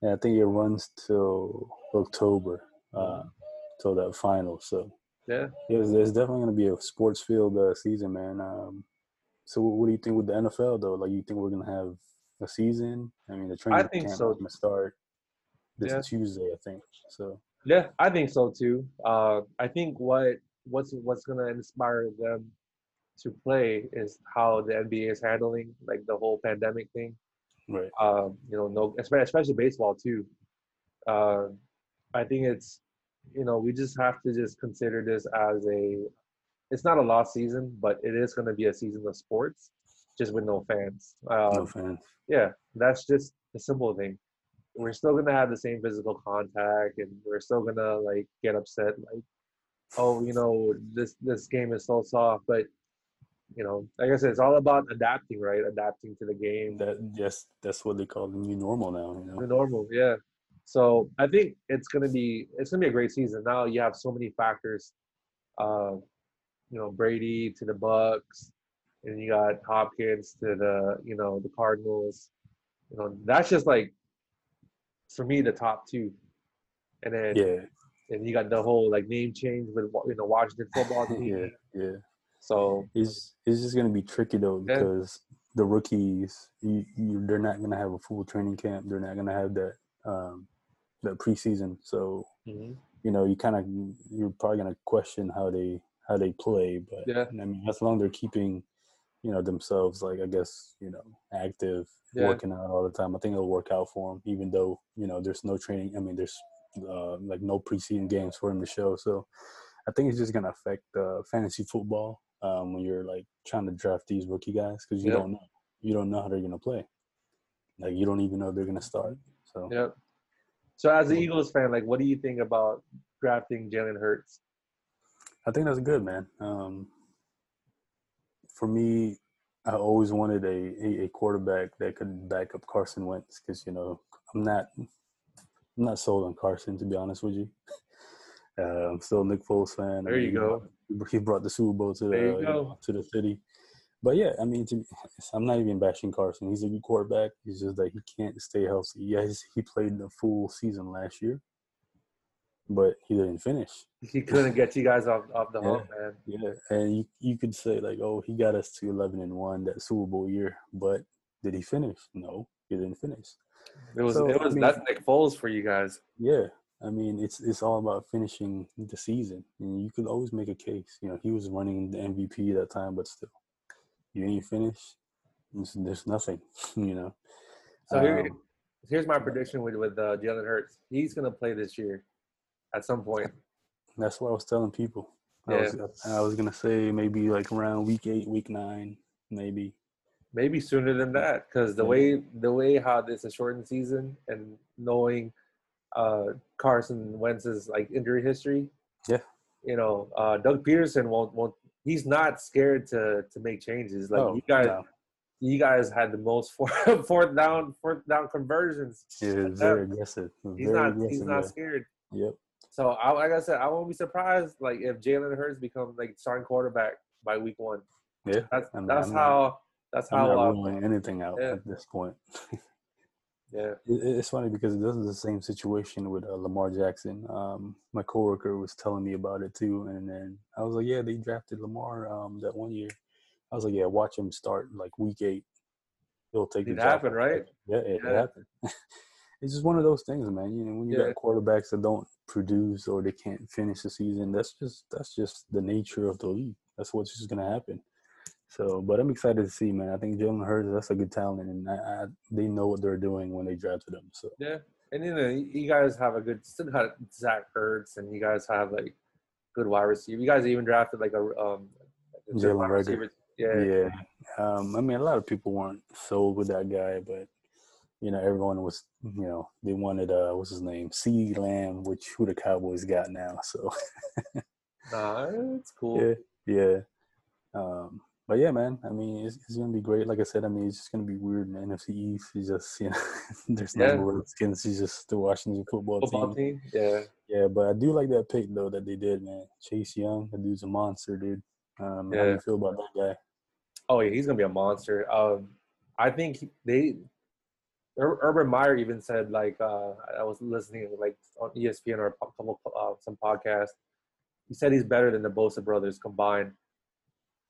Yeah, I think it runs till October, uh, till that final. So Yeah. yeah, it's, it's definitely gonna be a sports field uh, season, man. Um, so what do you think with the NFL though? Like, you think we're gonna have a season? I mean, the training think camp so. is gonna start this Yeah. Tuesday, I think. So Yeah, I think so too. Uh, I think what what's what's gonna inspire them to play is how the NBA is handling like the whole pandemic thing. right, Um, you know, no, especially, especially baseball too. Uh, I think it's you know we just have to just consider this as a it's not a lost season, but it is going to be a season of sports, just with no fans. Um, no fans. yeah, that's just a simple thing. We're still gonna have the same physical contact, and we're still gonna like get upset, like, oh, you know, this this game is so soft. But you know, like I said, it's all about adapting, right? Adapting to the game, That yes, that's what they call the new normal now. You the know, normal, yeah. So I think it's gonna be it's gonna be a great season. Now you have so many factors. Uh, you know, Brady to the Bucks, and you got Hopkins to the you know the Cardinals. You know, that's just like for me the top two. And then yeah, and you got the whole like name change with you know Washington football team. yeah, yeah. So It's it's just gonna be tricky though Yeah. because the rookies, you, you they're not gonna have a full training camp. They're not gonna have that um, that preseason. So mhm. you know, you kind of you're probably gonna question how they how they play. But Yeah. I mean, as long as they're keeping you know themselves like I guess you know active, Yeah. working out all the time, I think it'll work out for them. Even though you know there's no training. I mean, there's uh, like no preseason games for him to show. So I think it's just gonna affect uh, fantasy football um, when you're like trying to draft these rookie guys because you Yeah. don't know you don't know how they're gonna play. Like you don't even know they're gonna start. So Yep. So as an Eagles fan, like what do you think about drafting Jalen Hurts? I think that's good, man. Um, for me, I always wanted a, a, quarterback that could back up Carson Wentz because you know I'm not I'm not sold on Carson to be honest with you. Uh, I'm still a Nick Foles fan. I There you mean, he go. brought- He brought the Super Bowl to the you you know, to the city. But yeah, I mean, to, I'm not even bashing Carson. He's a good quarterback. It's just that he can't stay healthy. Yes, he played the full season last year, but he didn't finish. He couldn't get you guys off, off the Yeah. hump, man. Yeah, and you you could say like, oh, he got us to eleven and one that Super Bowl year, but did he finish? No, he didn't finish. It was So, it I was mean- that's Nick Foles for you guys. Yeah, I mean it's it's all about finishing the season, and you could always make a case. You know, he was running the MVP that time, but still, you ain't finish. There's, there's nothing. You know. So here, Um, here's my prediction with with uh, Jalen Hurts. He's gonna play this year, at some point. That's what I was telling people. I Yeah. was I was gonna say maybe like around week eight, week nine, maybe. Maybe sooner than that, because the Yeah. way the way how this is shortened season and knowing uh, Carson Wentz's like injury history. Yeah. You know, uh, Doug Pederson won't won't. He's not scared to to make changes. Like oh, you guys, no. you guys had the most fourth, fourth down fourth down conversions. Yeah, very aggressive. He's very not aggressive, he's not scared. Yep. So I, like I said, I won't be surprised like if Jalen Hurts becomes like starting quarterback by week one. Yeah. That's I'm- that's I'm how that's I'm how not uh, ruling anything out yeah. at this point. yeah It, it- it's funny because this is the same situation with uh, Lamar Jackson. Um, my coworker was telling me about it too, and then I was like, "Yeah, they drafted Lamar um, that one year." I was like, "Yeah, watch him start like week eight. He'll take It the job." happened, right? Yeah, it, it happened. it's just one of those things, man. You know, when you Yeah. got quarterbacks that don't produce or they can't finish the season, that's just that's just the nature of the league. That's what's just gonna happen. So, but I'm excited to see, man. I think Jalen Hurts, that's a good talent, and I, I, they know what they're doing when they drafted him. So, Yeah, and you know you guys have a good still got Zach Ertz, and you guys have like good wide receiver. You guys even drafted like a um like a good Jalen Yeah, yeah. Um, I mean, a lot of people weren't sold with that guy, but you know, everyone was, you know, they wanted uh, what's his name, C. Lamb, which who the Cowboys got now. So, nah, it's cool. yeah, yeah. Um, but yeah, man. I mean, it's, it's gonna be great. Like I said, I mean, it's just gonna be weird in the NFC East. It's just you know, there's no Yeah. more Redskins. It's just the Washington football, Football team. team, yeah. Yeah, but I do like that pick though that they did, man. Chase Young, the dude's a monster, dude. Um, How do you feel about that guy? Oh yeah, he's gonna be a monster. Um, I think they, Urban Meyer even said like uh, I was listening like on ESPN or a couple uh, some podcast. He said he's better than the Bosa brothers combined.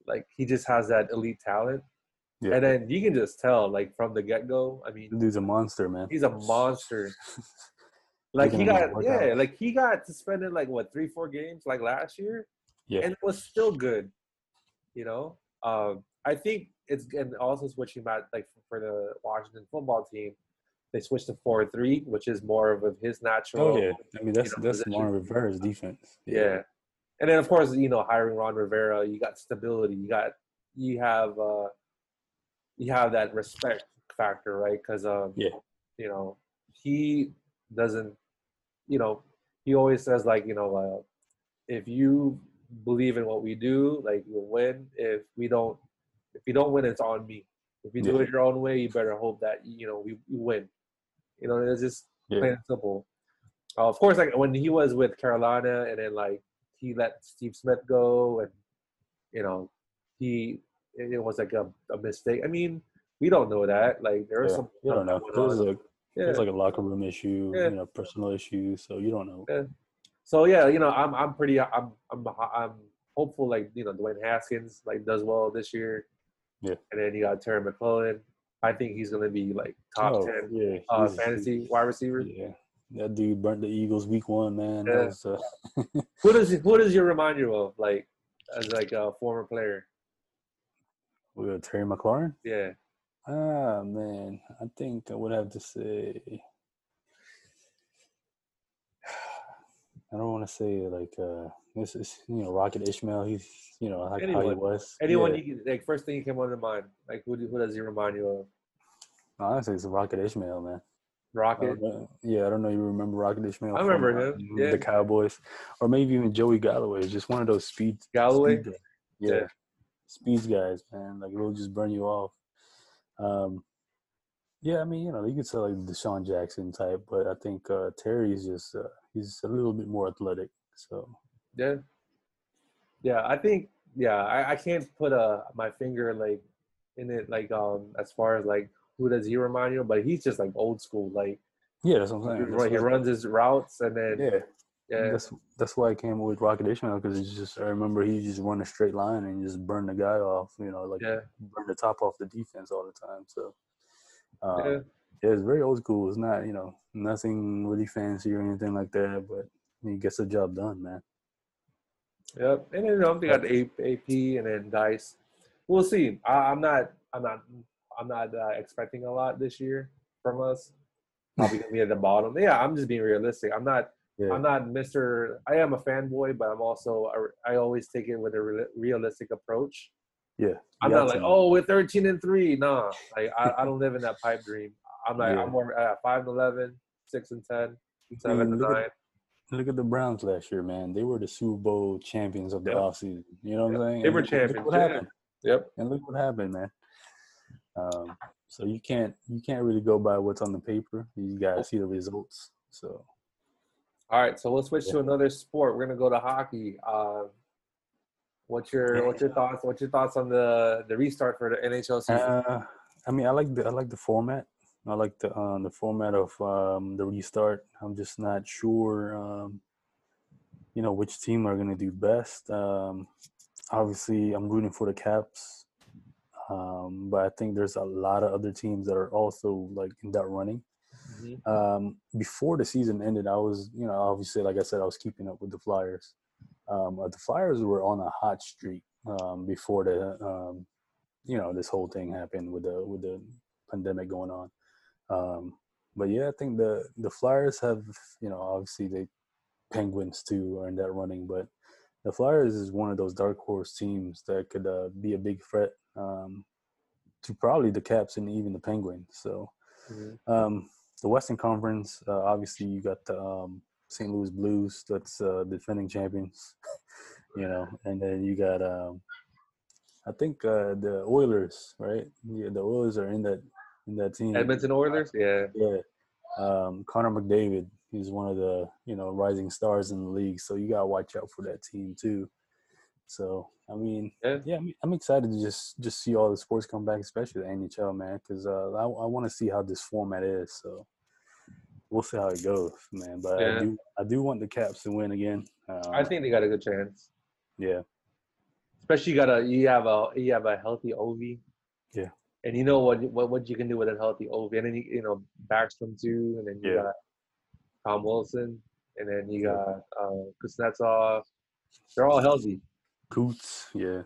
Like he just has that elite talent, Yeah, and then you can just tell like from the get go. I mean, the dude's a monster, man. he's a monster. Like he Taking him to got yeah, out. like he got suspended like what three four games like last year, Yeah. and it was still good. You know, um, I think it's and also switching back like for the Washington football team, they switched to four three, which is more of his natural. Oh yeah, I mean that's know, that's position. Ron Rivera's defense. yeah. And then of course you know hiring Ron Rivera, you got stability, you got you have uh you have that respect factor, right? Because um, Yeah. you know he doesn't, you know, he always says like you know uh, if you believe in what we do, like you'll win. If we don't, if you don't win, it's on me. If you do Yeah. it your own way, you better hope that you know we, we win. You know, it's just Yeah. plain and simple. Uh, of course, like when he was with Carolina, and then like he let Steve Smith go, and you know he it was like a, a mistake. I mean, we don't know that. Like there was Yeah, some. you don't know. It was like Yeah. it's like a locker room issue, Yeah. you know, personal issue. So you don't know. So yeah, you know, I'm I'm pretty I'm I'm I'm hopeful like you know Dwayne Haskins like does well this year. Yeah. And then you got Terry McLaurin. I think he's gonna be like top ten yeah, uh, fantasy wide receiver. Yeah, that dude burnt the Eagles week one, man. Yeah. was, uh, Who does who does remind you of like as like a former player? we got Terry McLaurin. Yeah. Ah man, I think I would have to say. I don't want to say like uh this is you know Rocket Ismail. He's you know like how he Anyone. was. Anyone Yeah. you like first thing you came on to mind? Like who do, who does he remind you of? Honestly, it's Rocket Ismail, man. Rocket. yeah, I don't know. You remember Rocket Ismail? I remember from, uh, him, the. Cowboys, or maybe even Joey Galloway. Just one of those speed Galloway? speed guys. Yeah, Yeah. speeds guys, man. Like it'll just burn you off. Um, yeah, I mean, you know, you could say like DeSean Jackson type, but I think uh, Terry's just uh, he's a little bit more athletic. So Yeah. Yeah, I think yeah, I, I can't put a my finger like in it like um as far as like who does he remind you of, but he's just like old school. Like yeah, that's what I'm he, saying. That's he runs his routes and then yeah, yeah, That's that's why I came with Rocket Ismail because it's just I remember he just run a straight line and just burn the guy off. You know, like yeah, burn the top off the defense all the time. So um, yeah. Yeah, it's very old school. It's not you know nothing really fancy or anything like that, but he gets the job done, man. Yep. And then you know, they got the AP and then Guice. We'll see. I, I'm not I'm not I'm not uh, expecting a lot this year from us. probably gonna be at the bottom. Yeah, I'm just being realistic. I'm not. Yeah. I'm not Mr. I am a fanboy, but I'm also. I always take it with a re- realistic approach. Yeah. I'm not like, oh, we're 13 and three. Nah, like I, I don't live in that pipe dream. I'm like, Yeah. I'm more uh, five and 11, six and 10, seven mean, and look, nine. at, look at the Browns last year, man. They were the Super Bowl champions of the Yep. offseason. You know what Yep. I'm saying? They And were look- look champions, What yeah. happened? Yep. And look what happened, man. Um, so you can't you can't really go by what's on the paper. You gotta see the results. So All right, so let's switch to another sport. We're gonna go to hockey. Um, what's your what's your thoughts? What's your thoughts on the the restart for the NHL season? Uh, I mean, I like the I like the format. I like the uh, the format of um, the restart. I'm just not sure, um, you know, which team are gonna do best. Um, obviously, I'm rooting for the Caps, um, but I think there's a lot of other teams that are also like in that running. Mhm. Um, before the season ended, I was, you know, obviously, like I said, I was keeping up with the Flyers. Um, but the Flyers were on a hot streak um, before the, um, you know, this whole thing happened with the with the pandemic going on. Um, but yeah, I think the the Flyers have, you know, obviously the Penguins too are in that running, but the Flyers is one of those dark horse teams that could uh, be a big threat um, to probably the Caps and even the Penguins. So. Mhm. Um, the Western Conference, uh, obviously, you got the um, St. Louis Blues, that's uh, defending champions, you know, and then you got, um, I think uh, the Oilers, right? Yeah, the Oilers are in that in that team. Edmonton Oilers, yeah. Yeah, um, Connor McDavid, he's one of the you know rising stars in the league, so you gotta watch out for that team too. So I mean, Yeah. yeah, I'm, I'm excited to just just see all the sports come back, especially the NHL, man, because uh, I, I want to see how this format is. So we'll see how it goes, man. But Yeah. I do I do want the Caps to win again. Um, I think they got a good chance. yeah, Especially you got a you have a you have a healthy Ovi. Yeah. And you know what what what you can do with a healthy Ovi, and then you, you know Backstrom too, and then you Yeah. got Tom Wilson, and then you got uh, Kuznetsov. They're all healthy. Coots, yeah.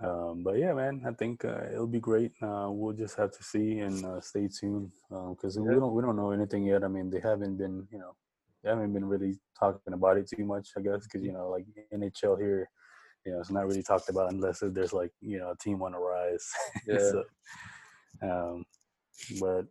Um, but yeah, man, I think uh, it'll be great. Uh, we'll just have to see and uh, stay tuned because Yeah. we don't we don't know anything yet. I mean, they haven't been you know they haven't been really talking about it too much. I guess because you know like NHL here, you know, it's not really talked about unless there's like you know a team on the rise. Yeah. so, um, but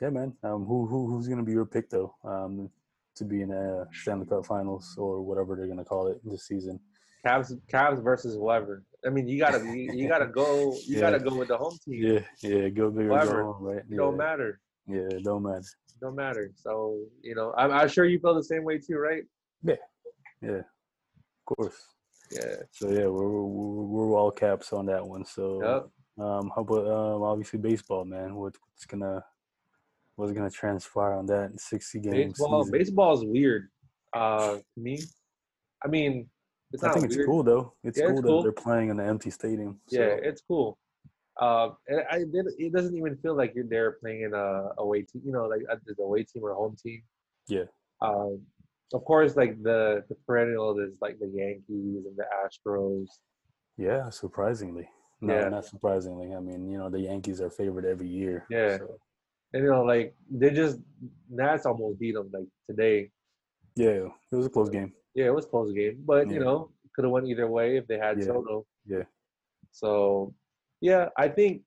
yeah, man, um, who who who's gonna be your pick though? Um, to be in a Stanley Cup Finals or whatever they're gonna call it this season. Cavs Cavs versus whoever. I mean, you gotta you, you gotta go you Yeah. gotta go with the home team. Yeah, yeah, go big or Whoever. go home, right? Yeah, don't matter. yeah, don't matter. Don't matter. So you know, I'm, I'm sure you feel the same way too, right? Yeah, Yeah, of course. Yeah. So yeah, we're we're, we're all caps on that one. So Yep. um, how about um, obviously baseball, man? What, what's gonna what's gonna transpire on that sixty games? Baseball. Baseball is weird. Uh, me. I mean, it's I not think it's cool though. It's Yeah, cool it's that cool. they're playing in an empty stadium. So, Yeah, it's cool. Uh, and I. It doesn't even feel like you're there playing in a away team. You know, like uh, the away team or home team. Yeah. Um, of course, like the the perennial is like the Yankees and the Astros. yeah, surprisingly. No, Yeah. not surprisingly. I mean, you know, the Yankees are favored every year. Yeah. so- And you know, like they just Nats almost beat them like today. yeah, it was a close game. Yeah, it was a close game, but you know, could have went either way if they had Yeah. Soto. Yeah. So, yeah, I think,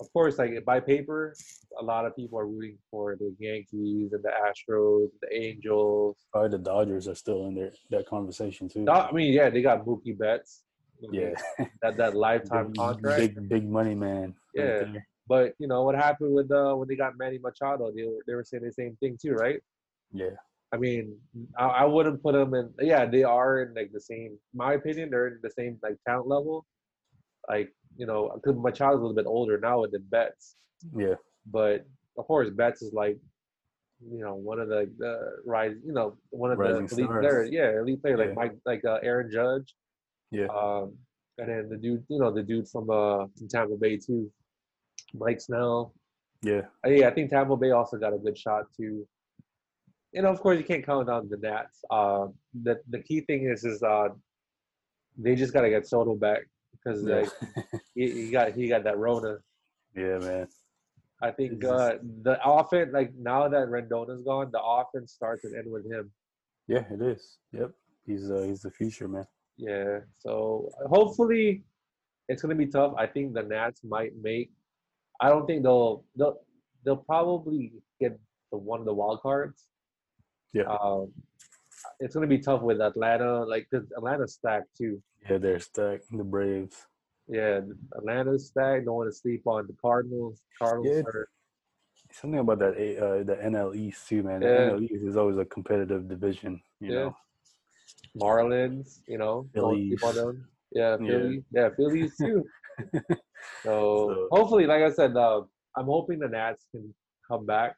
of course, like by paper, a lot of people are rooting for the Yankees and the Astros, the Angels. Probably the Dodgers are still in there that conversation too. I mean, yeah, they got Mookie Betts. Yeah, that that lifetime big, contract. big big money man. Yeah. there. But you know what happened with uh, when they got Manny Machado? They were they were saying the same thing too, right? yeah, I mean, I, I wouldn't put them in. Yeah, they are in like the same. My opinion, they're in the same like talent level. Like you know, because Machado's a little bit older now than Betts, yeah, but of course Betts is like, you know, one of the the rise. You know, one of Rising the elite stars. players. Yeah, elite player like Yeah. Mike, like uh, Aaron Judge. yeah, Um, and then the dude, you know, the dude from uh from Tampa Bay too, Mike Snell. yeah, Uh, Yeah, I think Tampa Bay also got a good shot too. You know, of course, you can't count on the Nats. Uh, the the key thing is is uh, they just gotta get Soto back because yeah. like he, he got he got that Rona. yeah, man. I think uh, the offense, like now that Rendona's gone, the offense starts and end with him. Yeah, it is. Yep. He's uh he's the future, man. Yeah. So hopefully, it's gonna be tough. I think the Nats might make. I don't think they'll they'll they'll probably get the one of the wild cards. Yeah. Um, it's gonna be tough with Atlanta, like because Atlanta's stacked too. Yeah, they're stacked. The Braves. Yeah, Atlanta's stacked. Don't want to sleep on the Cardinals. Cardinals Yeah. are Something about that uh, the NL East too, man. The Yeah. NL East is always a competitive division. You Yeah. know. Marlins. You know, don't sleep on Phillies. them. Yeah, Yeah. Philly. Yeah, Phillies too. so, So- hopefully, like I said, uh, I'm hoping the Nats can come back,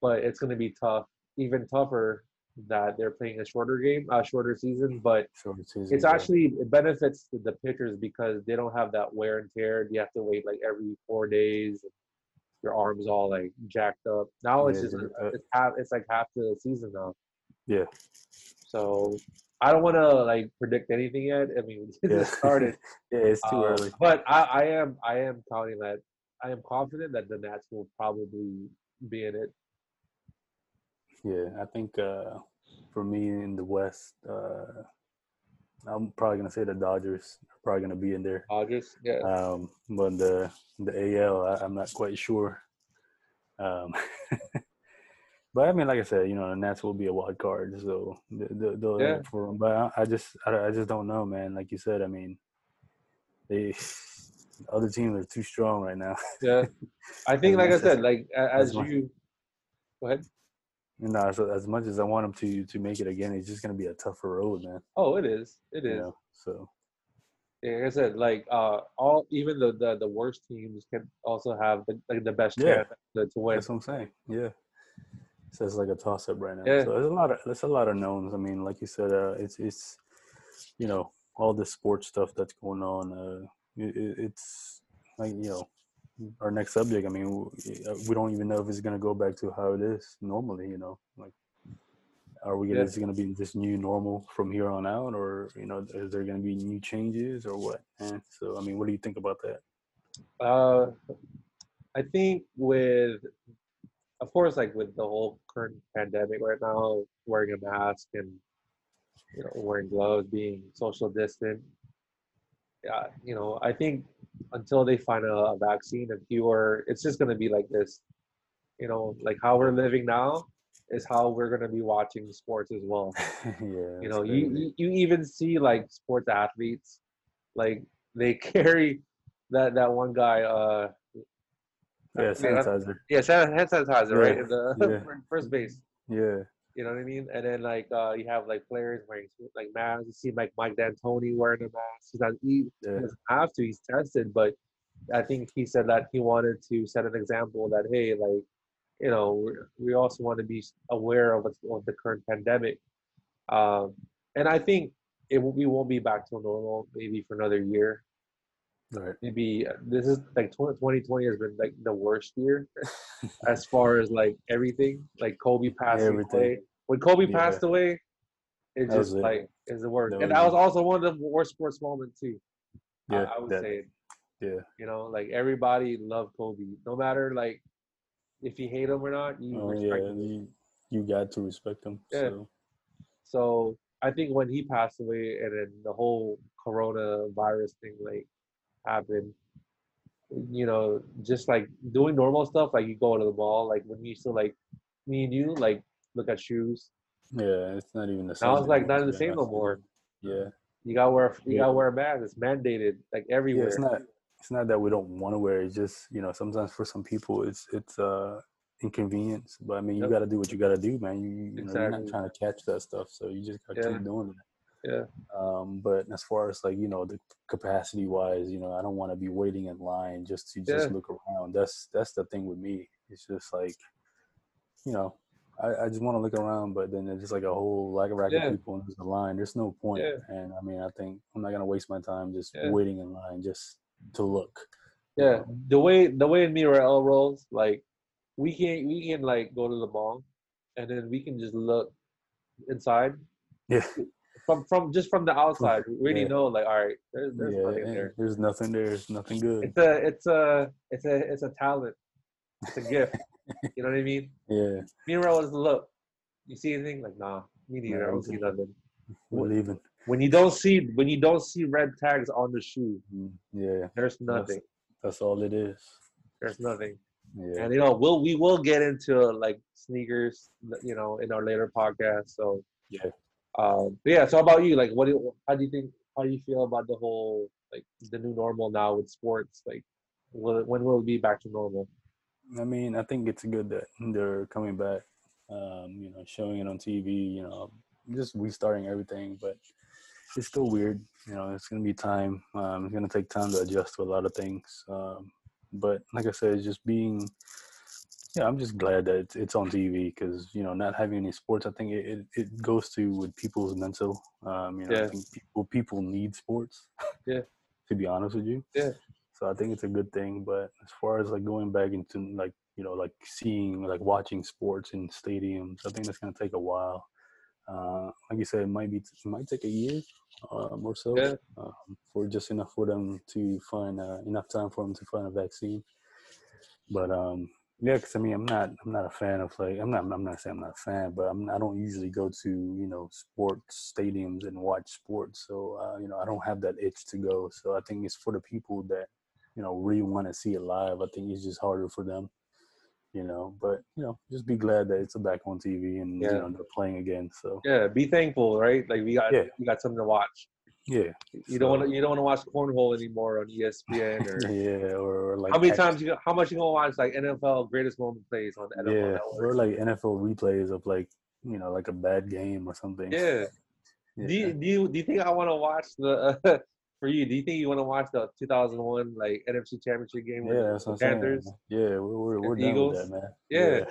but it's going to be tough. Even tougher that they're playing a shorter game, a shorter season. But Short season, it's yeah. actually it benefits the, pitchers because they don't have that wear and tear. You have to wait like every four days. Your arms all like jacked up. Now it's Yeah, just yeah. it's half. It's like half the season now. Yeah. So I don't want to like predict anything yet. I mean, Yeah. just started. yeah, it's too Uh, early. But I, I am I am counting that I am confident that the Nats will probably be in it. Yeah, I think uh, for me in the West, uh, I'm probably gonna say the Dodgers are probably gonna be in there. Dodgers, yeah, Um, but the the AL, I, am not quite sure. Um, but I mean, like I said, you know, the Nats will be a wild card, so the, the, the Yeah. for but I, I just I, I just don't know, man. Like you said, I mean, they other teams are too strong right now. yeah. I think, like I said, like as that's my- you go ahead. So as much as I want them to to make it again, it's just gonna be a tougher road, man. Oh, it is. It is. You know, so Yeah, Like I said, like uh, all even the, the the worst teams can also have the like the best Yeah. to, to win. That's what I'm saying. Yeah. So it's like a toss up right now. Yeah. So there's a lot of there's a lot of knowns. I mean, like you said, uh, it's it's you know all the sports stuff that's going on. Uh, it- it's like you know our next subject. I mean, uh, we don't even know if it's gonna go back to how it is normally. You know, like are we Yeah. is it gonna be this new normal from here on out, or you know, is there gonna be new changes or what? And so, I mean, what do you think about that? Uh, I think with, of course, like with the whole current pandemic right now, wearing a mask and you know wearing gloves, being social distant. Yeah, you know, I think until they find a, a vaccine, a cure, it's just gonna be like this. You know, like how we're living now is how we're gonna be watching sports as well. yeah, You know, you, you you even see like sports athletes, like they carry that that one guy. Uh, yeah, yeah, sanitizer. yeah, hand sanitizer, right? Yeah, In the yeah. first base. Yeah. You know what I mean? And then like uh, you have like players wearing like masks. You see like Mike D'Antoni wearing a mask. He's not he Yeah. doesn't have to. He's tested, but I think he said that he wanted to set an example that hey, like you know, we also want to be aware of what's of the current pandemic. Um, and I think it will, we won't be back to normal maybe for another year. Right. Maybe uh, this is like 20, 2020 has been like the worst year as far as like everything. Like Kobe passing Everything. away. When Kobe Yeah. passed away, it That just it. like is the worst. That and that was it. also one of the worst sports moments too. Yeah. I, would that- say. yeah. You know, like everybody loved Kobe. No matter like if you hate him or not, you Oh respect yeah. him. You, you got to respect him. Yeah. So So I think when he passed away and then the whole coronavirus thing like happened, you know, just like doing normal stuff, like you go to the mall, like when we used to like me and you like look at shoes. yeah, it's not even the same. i was like not to the same no more. Yeah. You gotta wear you Yeah. gotta wear a mask. It's mandated like Yeah. everywhere. It's not. It's not that we don't want to wear. it, It's just you know sometimes for some people it's it's uh inconvenience. But I mean you Yep. got to do what you got to do, man. You, you know you're not trying to catch that stuff, so you just got to Yeah. keep doing it. Yeah. Um, but as far as like you know the capacity wise, you know I don't want to be waiting in line just to just Yeah. look around. That's that's the thing with me. It's just like you know I, I just want to look around, but then there's just like a whole like a rack Yeah. of people in the line. There's no point. Yeah. And I mean I think I'm not gonna waste my time just waiting in line just to look. Yeah, know? the way the way in Mirrell rolls, like we can we can like go to the mall, and then we can just look inside Yeah. From from just from the outside. We already Yeah. know like all right, there's there's yeah, nothing there. there's nothing there. There's nothing good. It's a it's a it's a it's a talent. It's a gift. you know what I mean? Yeah, Meanwhile, was look. You see anything? Like, nah, me neither. Nah, I don't see nothing. we're leaving. When you don't see when you don't see red tags on the shoe, Mm, Yeah, there's nothing. that's all it is. There's nothing. Yeah, And you know, we'll we will get into like sneakers, you know, in our later podcast. So Yeah. Um, yeah. So about you? Like, what do you, how do you think? How do you feel about the whole like the new normal now with sports? Like, will it, when will it be back to normal? I mean, I think it's good that they're coming back. Um, you know, showing it on TV. You know, just restarting everything, but it's still weird. You know, it's gonna be time. Um, it's gonna take time to adjust to a lot of things. Um, but like I said, it's just being. Yeah, I'm just glad that it's, it's on TV because you know, not having any sports, I think it, it, it goes to with people's mental. Um, you know, Yeah. I think people people need sports. Yeah. to be honest with you. Yeah. So I think it's a good thing. But as far as like going back into like you know like seeing like watching sports in stadiums, I think that's gonna take a while. Uh, like you said, it might be it might take a year um, or so Yeah. um, for just enough for them to find uh, enough time for them to find a vaccine. But um, yeah, because I mean, I'm not I'm not a fan of like I'm not I'm not saying I'm not a fan, but I'm I don't usually go to you know sports stadiums and watch sports. So uh, you know I don't have that itch to go. So I think it's for the people that you know really want to see it live. I think it's just harder for them. You know, but you know, just be glad that it's back on TV and Yeah. you know they're playing again. So Yeah, be thankful, right? Like we got Yeah. we got something to watch. Yeah, You don't So- want to you don't want to watch cornhole anymore on ESPN or yeah, or, or like how many times you how much you gonna watch like NFL greatest moment plays on the NFL yeah, network? or like NFL replays of like you know like a bad game or something. Yeah. yeah. Do you, do you do you think I want to watch the uh, for you? Do you think you want to watch the 2001 like NFC Championship game with Yeah, the that's what I'm saying. Panthers? man. Yeah, we're we're, we're done Eagles? with that, man. Yeah.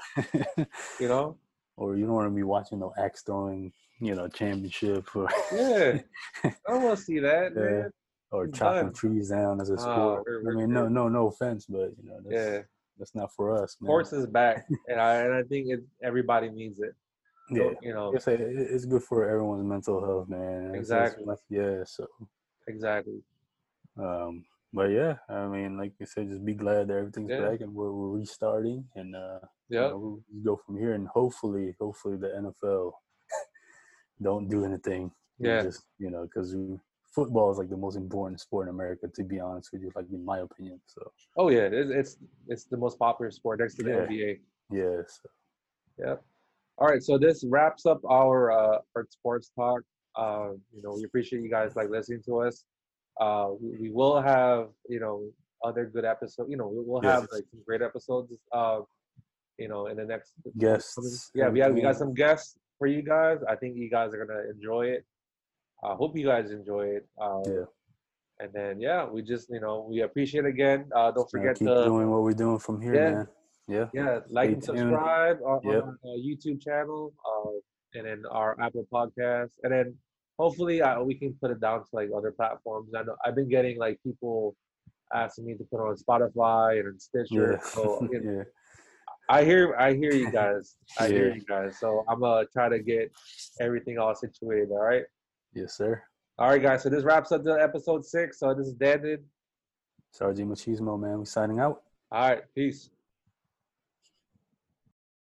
Yeah. You know? or you don't want to be watching no axe throwing, you know, championship or Yeah. I want to see that, Yeah. man. or I'm chopping done. trees down as a Ah, sport. we're- I mean, no, no, no offense, but you know, that's, Yeah. that's not for us, man. Sports is back, and I and I think it, everybody needs it. yeah. You know. It's, a, it's good for everyone's mental health, man. It's- it's Exactly. yeah. So, Exactly. um, but yeah, I mean, like you said, just be glad that everything's Yeah. back and we're, we're restarting, and uh, you Yeah. know, we'll go from here, and hopefully, hopefully, the NFL don't do anything. Yeah. Just you know, because football is like the most important sport in America, to be honest with you, like in my opinion. So Oh yeah, it's it's, it's the most popular sport next to the Yeah. NBA. yeah, so, Yep. All right, so this wraps up our uh, our sports talk. Uh, you know, we appreciate you guys like listening to us. Uh, we, we will have you know other good episodes. You know, we will have Yes. like some great episodes. Uh, you know, in the next guests. Yeah, we got we got some guests for you guys. I think you guys are gonna enjoy it. I hope you guys enjoy it. Uh, Yeah. And then yeah, we just you know we appreciate again. Uh, don't forget keep to doing what we're doing from here, Yeah. man. Yeah. yeah, like Stay and tuned. subscribe on, Yep. on our YouTube channel, uh, and then our Apple podcast, and then hopefully uh, we can put it down to like other platforms. I know I've been getting like people asking me to put on Spotify and Stitcher. Yeah. So you know, yeah. I hear I hear you guys. I hear you guys. So I'm gonna try to get everything all situated. All right. Yes, sir. All right, guys. So this wraps up the episode six. So this is Dandin. Sergeant Machismo, man. We signing out. All right. Peace.